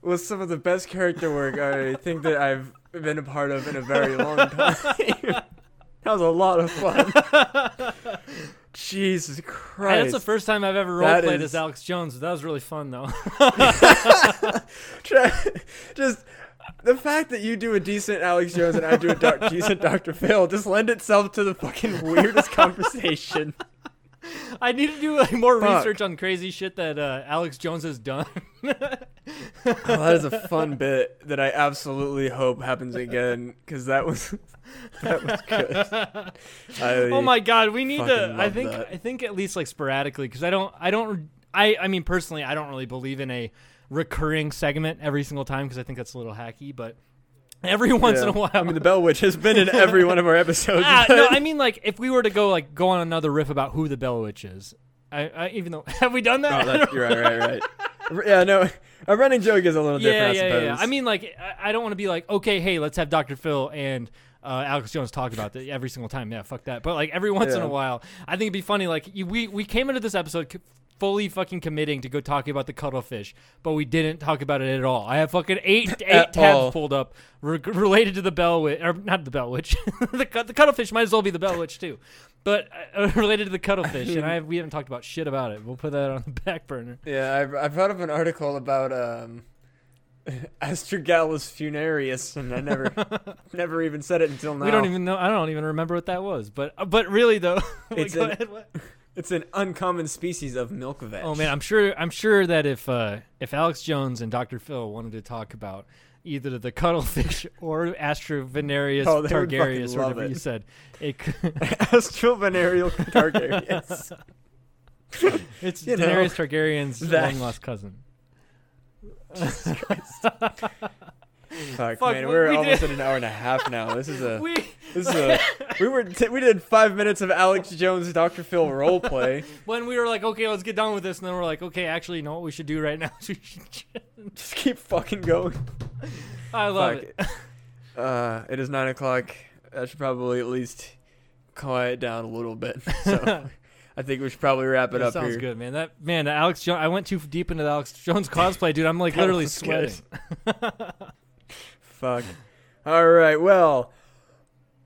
was some of the best character work I think that I've been a part of in a very long time. that was a lot of fun. Jesus Christ! that's the first time I've ever That roleplayed is- as Alex Jones. That was really fun, though. Just the fact that you do a decent Alex Jones and I do a doc- decent Dr. Phil just lend itself to the fucking weirdest conversation. I need to do like more Fuck. research on crazy shit that uh, Alex Jones has done. Oh, that is a fun bit that I absolutely hope happens again because that was that was good. I, oh my god, we need to. I think. that. I think at least like sporadically, because I don't. I don't. I. I mean, personally, I don't really believe in a recurring segment every single time because I think that's a little hacky. But every once in a while, I mean, the Bell Witch has been in every one of our episodes. ah, no, I mean like if we were to go like go on another riff about who the Bell Witch is. I, I even though have we done that? Oh, that's, right, right, right. Yeah, no, a running joke is a little yeah, different. yeah, I yeah, suppose. yeah. I mean, like, I, I don't want to be like, okay, hey, let's have Dr. Phil and uh, Alex Jones talk about it every single time. Yeah, fuck that. But like every once in a while, I think it'd be funny. Like, you, we we came into this episode fully fucking committing to go talking about the cuttlefish, but we didn't talk about it at all. I have fucking eight eight tabs all. pulled up re- related to the bell witch, or not the bell witch. the cut- the cuttlefish might as well be the bell witch too. But uh, related to the cuttlefish, and I we haven't talked about shit about it. We'll put that on the back burner. yeah, I've, I brought up an article about um, Astragalus funereus, and I never, never even said it until now. We don't even know. I don't even remember what that was. But uh, but really though, It's go an- ahead, what? It's an uncommon species of milkvetch. Oh man, I'm sure. I'm sure that if uh, if Alex Jones and Dr. Phil wanted to talk about either the cuttlefish or Astrovenarius Oh, Targaryen, or whatever it. you said, it could, Astrovenereal Targaryens. it's You know, Daenerys Targaryen's long lost cousin. Fuck, Fuck, man, we- we're we almost did- at an hour and a half now. This is a We this is a we were t- we did five minutes of Alex Jones Dr. Phil role play. when we were like, okay, let's get done with this, and then we're like, okay, actually, you know what we should do right now? is we should- Just keep fucking going. I love Fuck. it. Uh, it is nine o'clock. I should probably at least quiet down a little bit. So I think we should probably wrap it That up sounds here. good, man. That man, Alex Jones. I went too deep into the Alex Jones cosplay, dude. I'm like literally sweating. Fuck. All right. Well,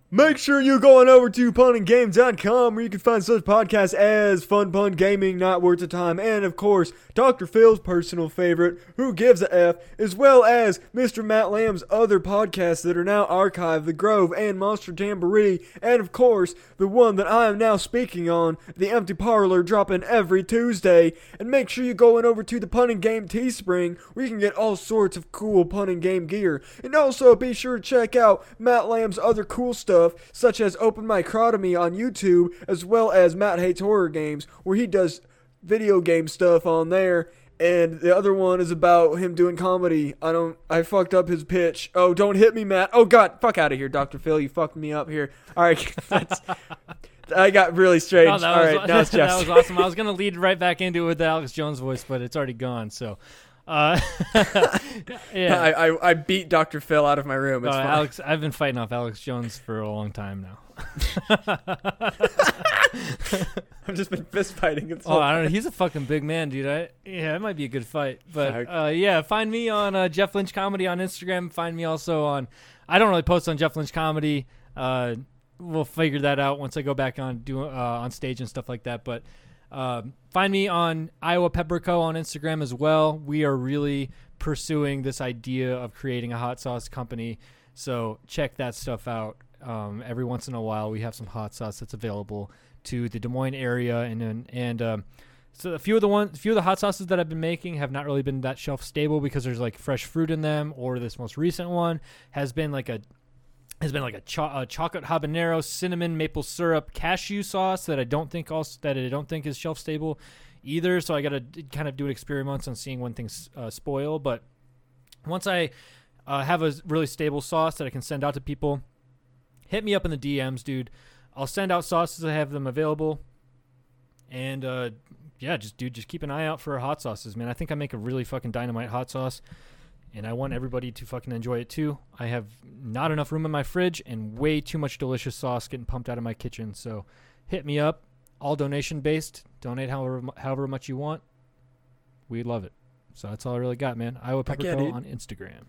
Make sure you go on over to punandgame.com where you can find such podcasts as Fun Pun Gaming, Not Worth the Time, and of course, Dr. Phil's personal favorite, Who Gives a F, as well as Mr. Matt Lamb's other podcasts that are now archived, The Grove and Monster Jamboree, and of course, the one that I am now speaking on, The Empty Parlor, dropping every Tuesday. And make sure you go on over to the Pun and Game Teespring where you can get all sorts of cool Pun and Game gear. And also be sure to check out Matt Lamb's other cool stuff, such as Open Microtomy on YouTube, as well as Matt Hates Horror Games, where he does video game stuff on there. And the other one is about him doing comedy. I don't. I fucked up his pitch. Oh, don't hit me, Matt. Oh God, fuck out of here, Doctor Phil. You fucked me up here. All right, that's, I got really strange. No, that All was, right, now it's that was awesome. I was gonna lead right back into it with the Alex Jones voice, but it's already gone. So, uh, yeah. I, I I beat Dr. Phil out of my room. It's Uh, fine. Alex, I've been fighting off Alex Jones for a long time now. I've just been fist fighting. It's Oh, I don't know. He's a fucking big man, dude. I, yeah, it might be a good fight. But uh, yeah, find me on uh, Jeff Lynch Comedy on Instagram. Find me also on. I don't really post on Jeff Lynch Comedy. Uh, we'll figure that out once I go back on do uh, on stage and stuff like that. But um, find me on Iowa Pepper Co on Instagram as well. We are really pursuing this idea of creating a hot sauce company. So check that stuff out. Um, every once in a while, we have some hot sauce that's available to the Des Moines area, and and, and um, so a few of the ones, a few of the hot sauces that I've been making have not really been that shelf stable because there's like fresh fruit in them, or this most recent one has been like a has been like a, cho- a chocolate habanero, cinnamon, maple syrup, cashew sauce that I don't think also that I don't think is shelf stable either. So I got to kind of do experiments on seeing when things uh, spoil. But once I uh, have a really stable sauce that I can send out to people, hit me up in the DMs, dude. I'll send out sauces. I have them available, and uh, yeah, just dude, just keep an eye out for hot sauces, man. I think I make a really fucking dynamite hot sauce and I want everybody to fucking enjoy it too. I have not enough room in my fridge and way too much delicious sauce getting pumped out of my kitchen. So hit me up. All donation based. Donate however however much you want. We love it. So that's all I really got, man. Iowa Fuck Pepper yeah, Co on Instagram.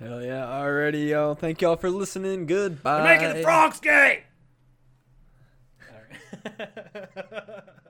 Hell yeah! Alrighty, y'all. Thank y'all for listening. Goodbye. They're making the frogs gay. All right.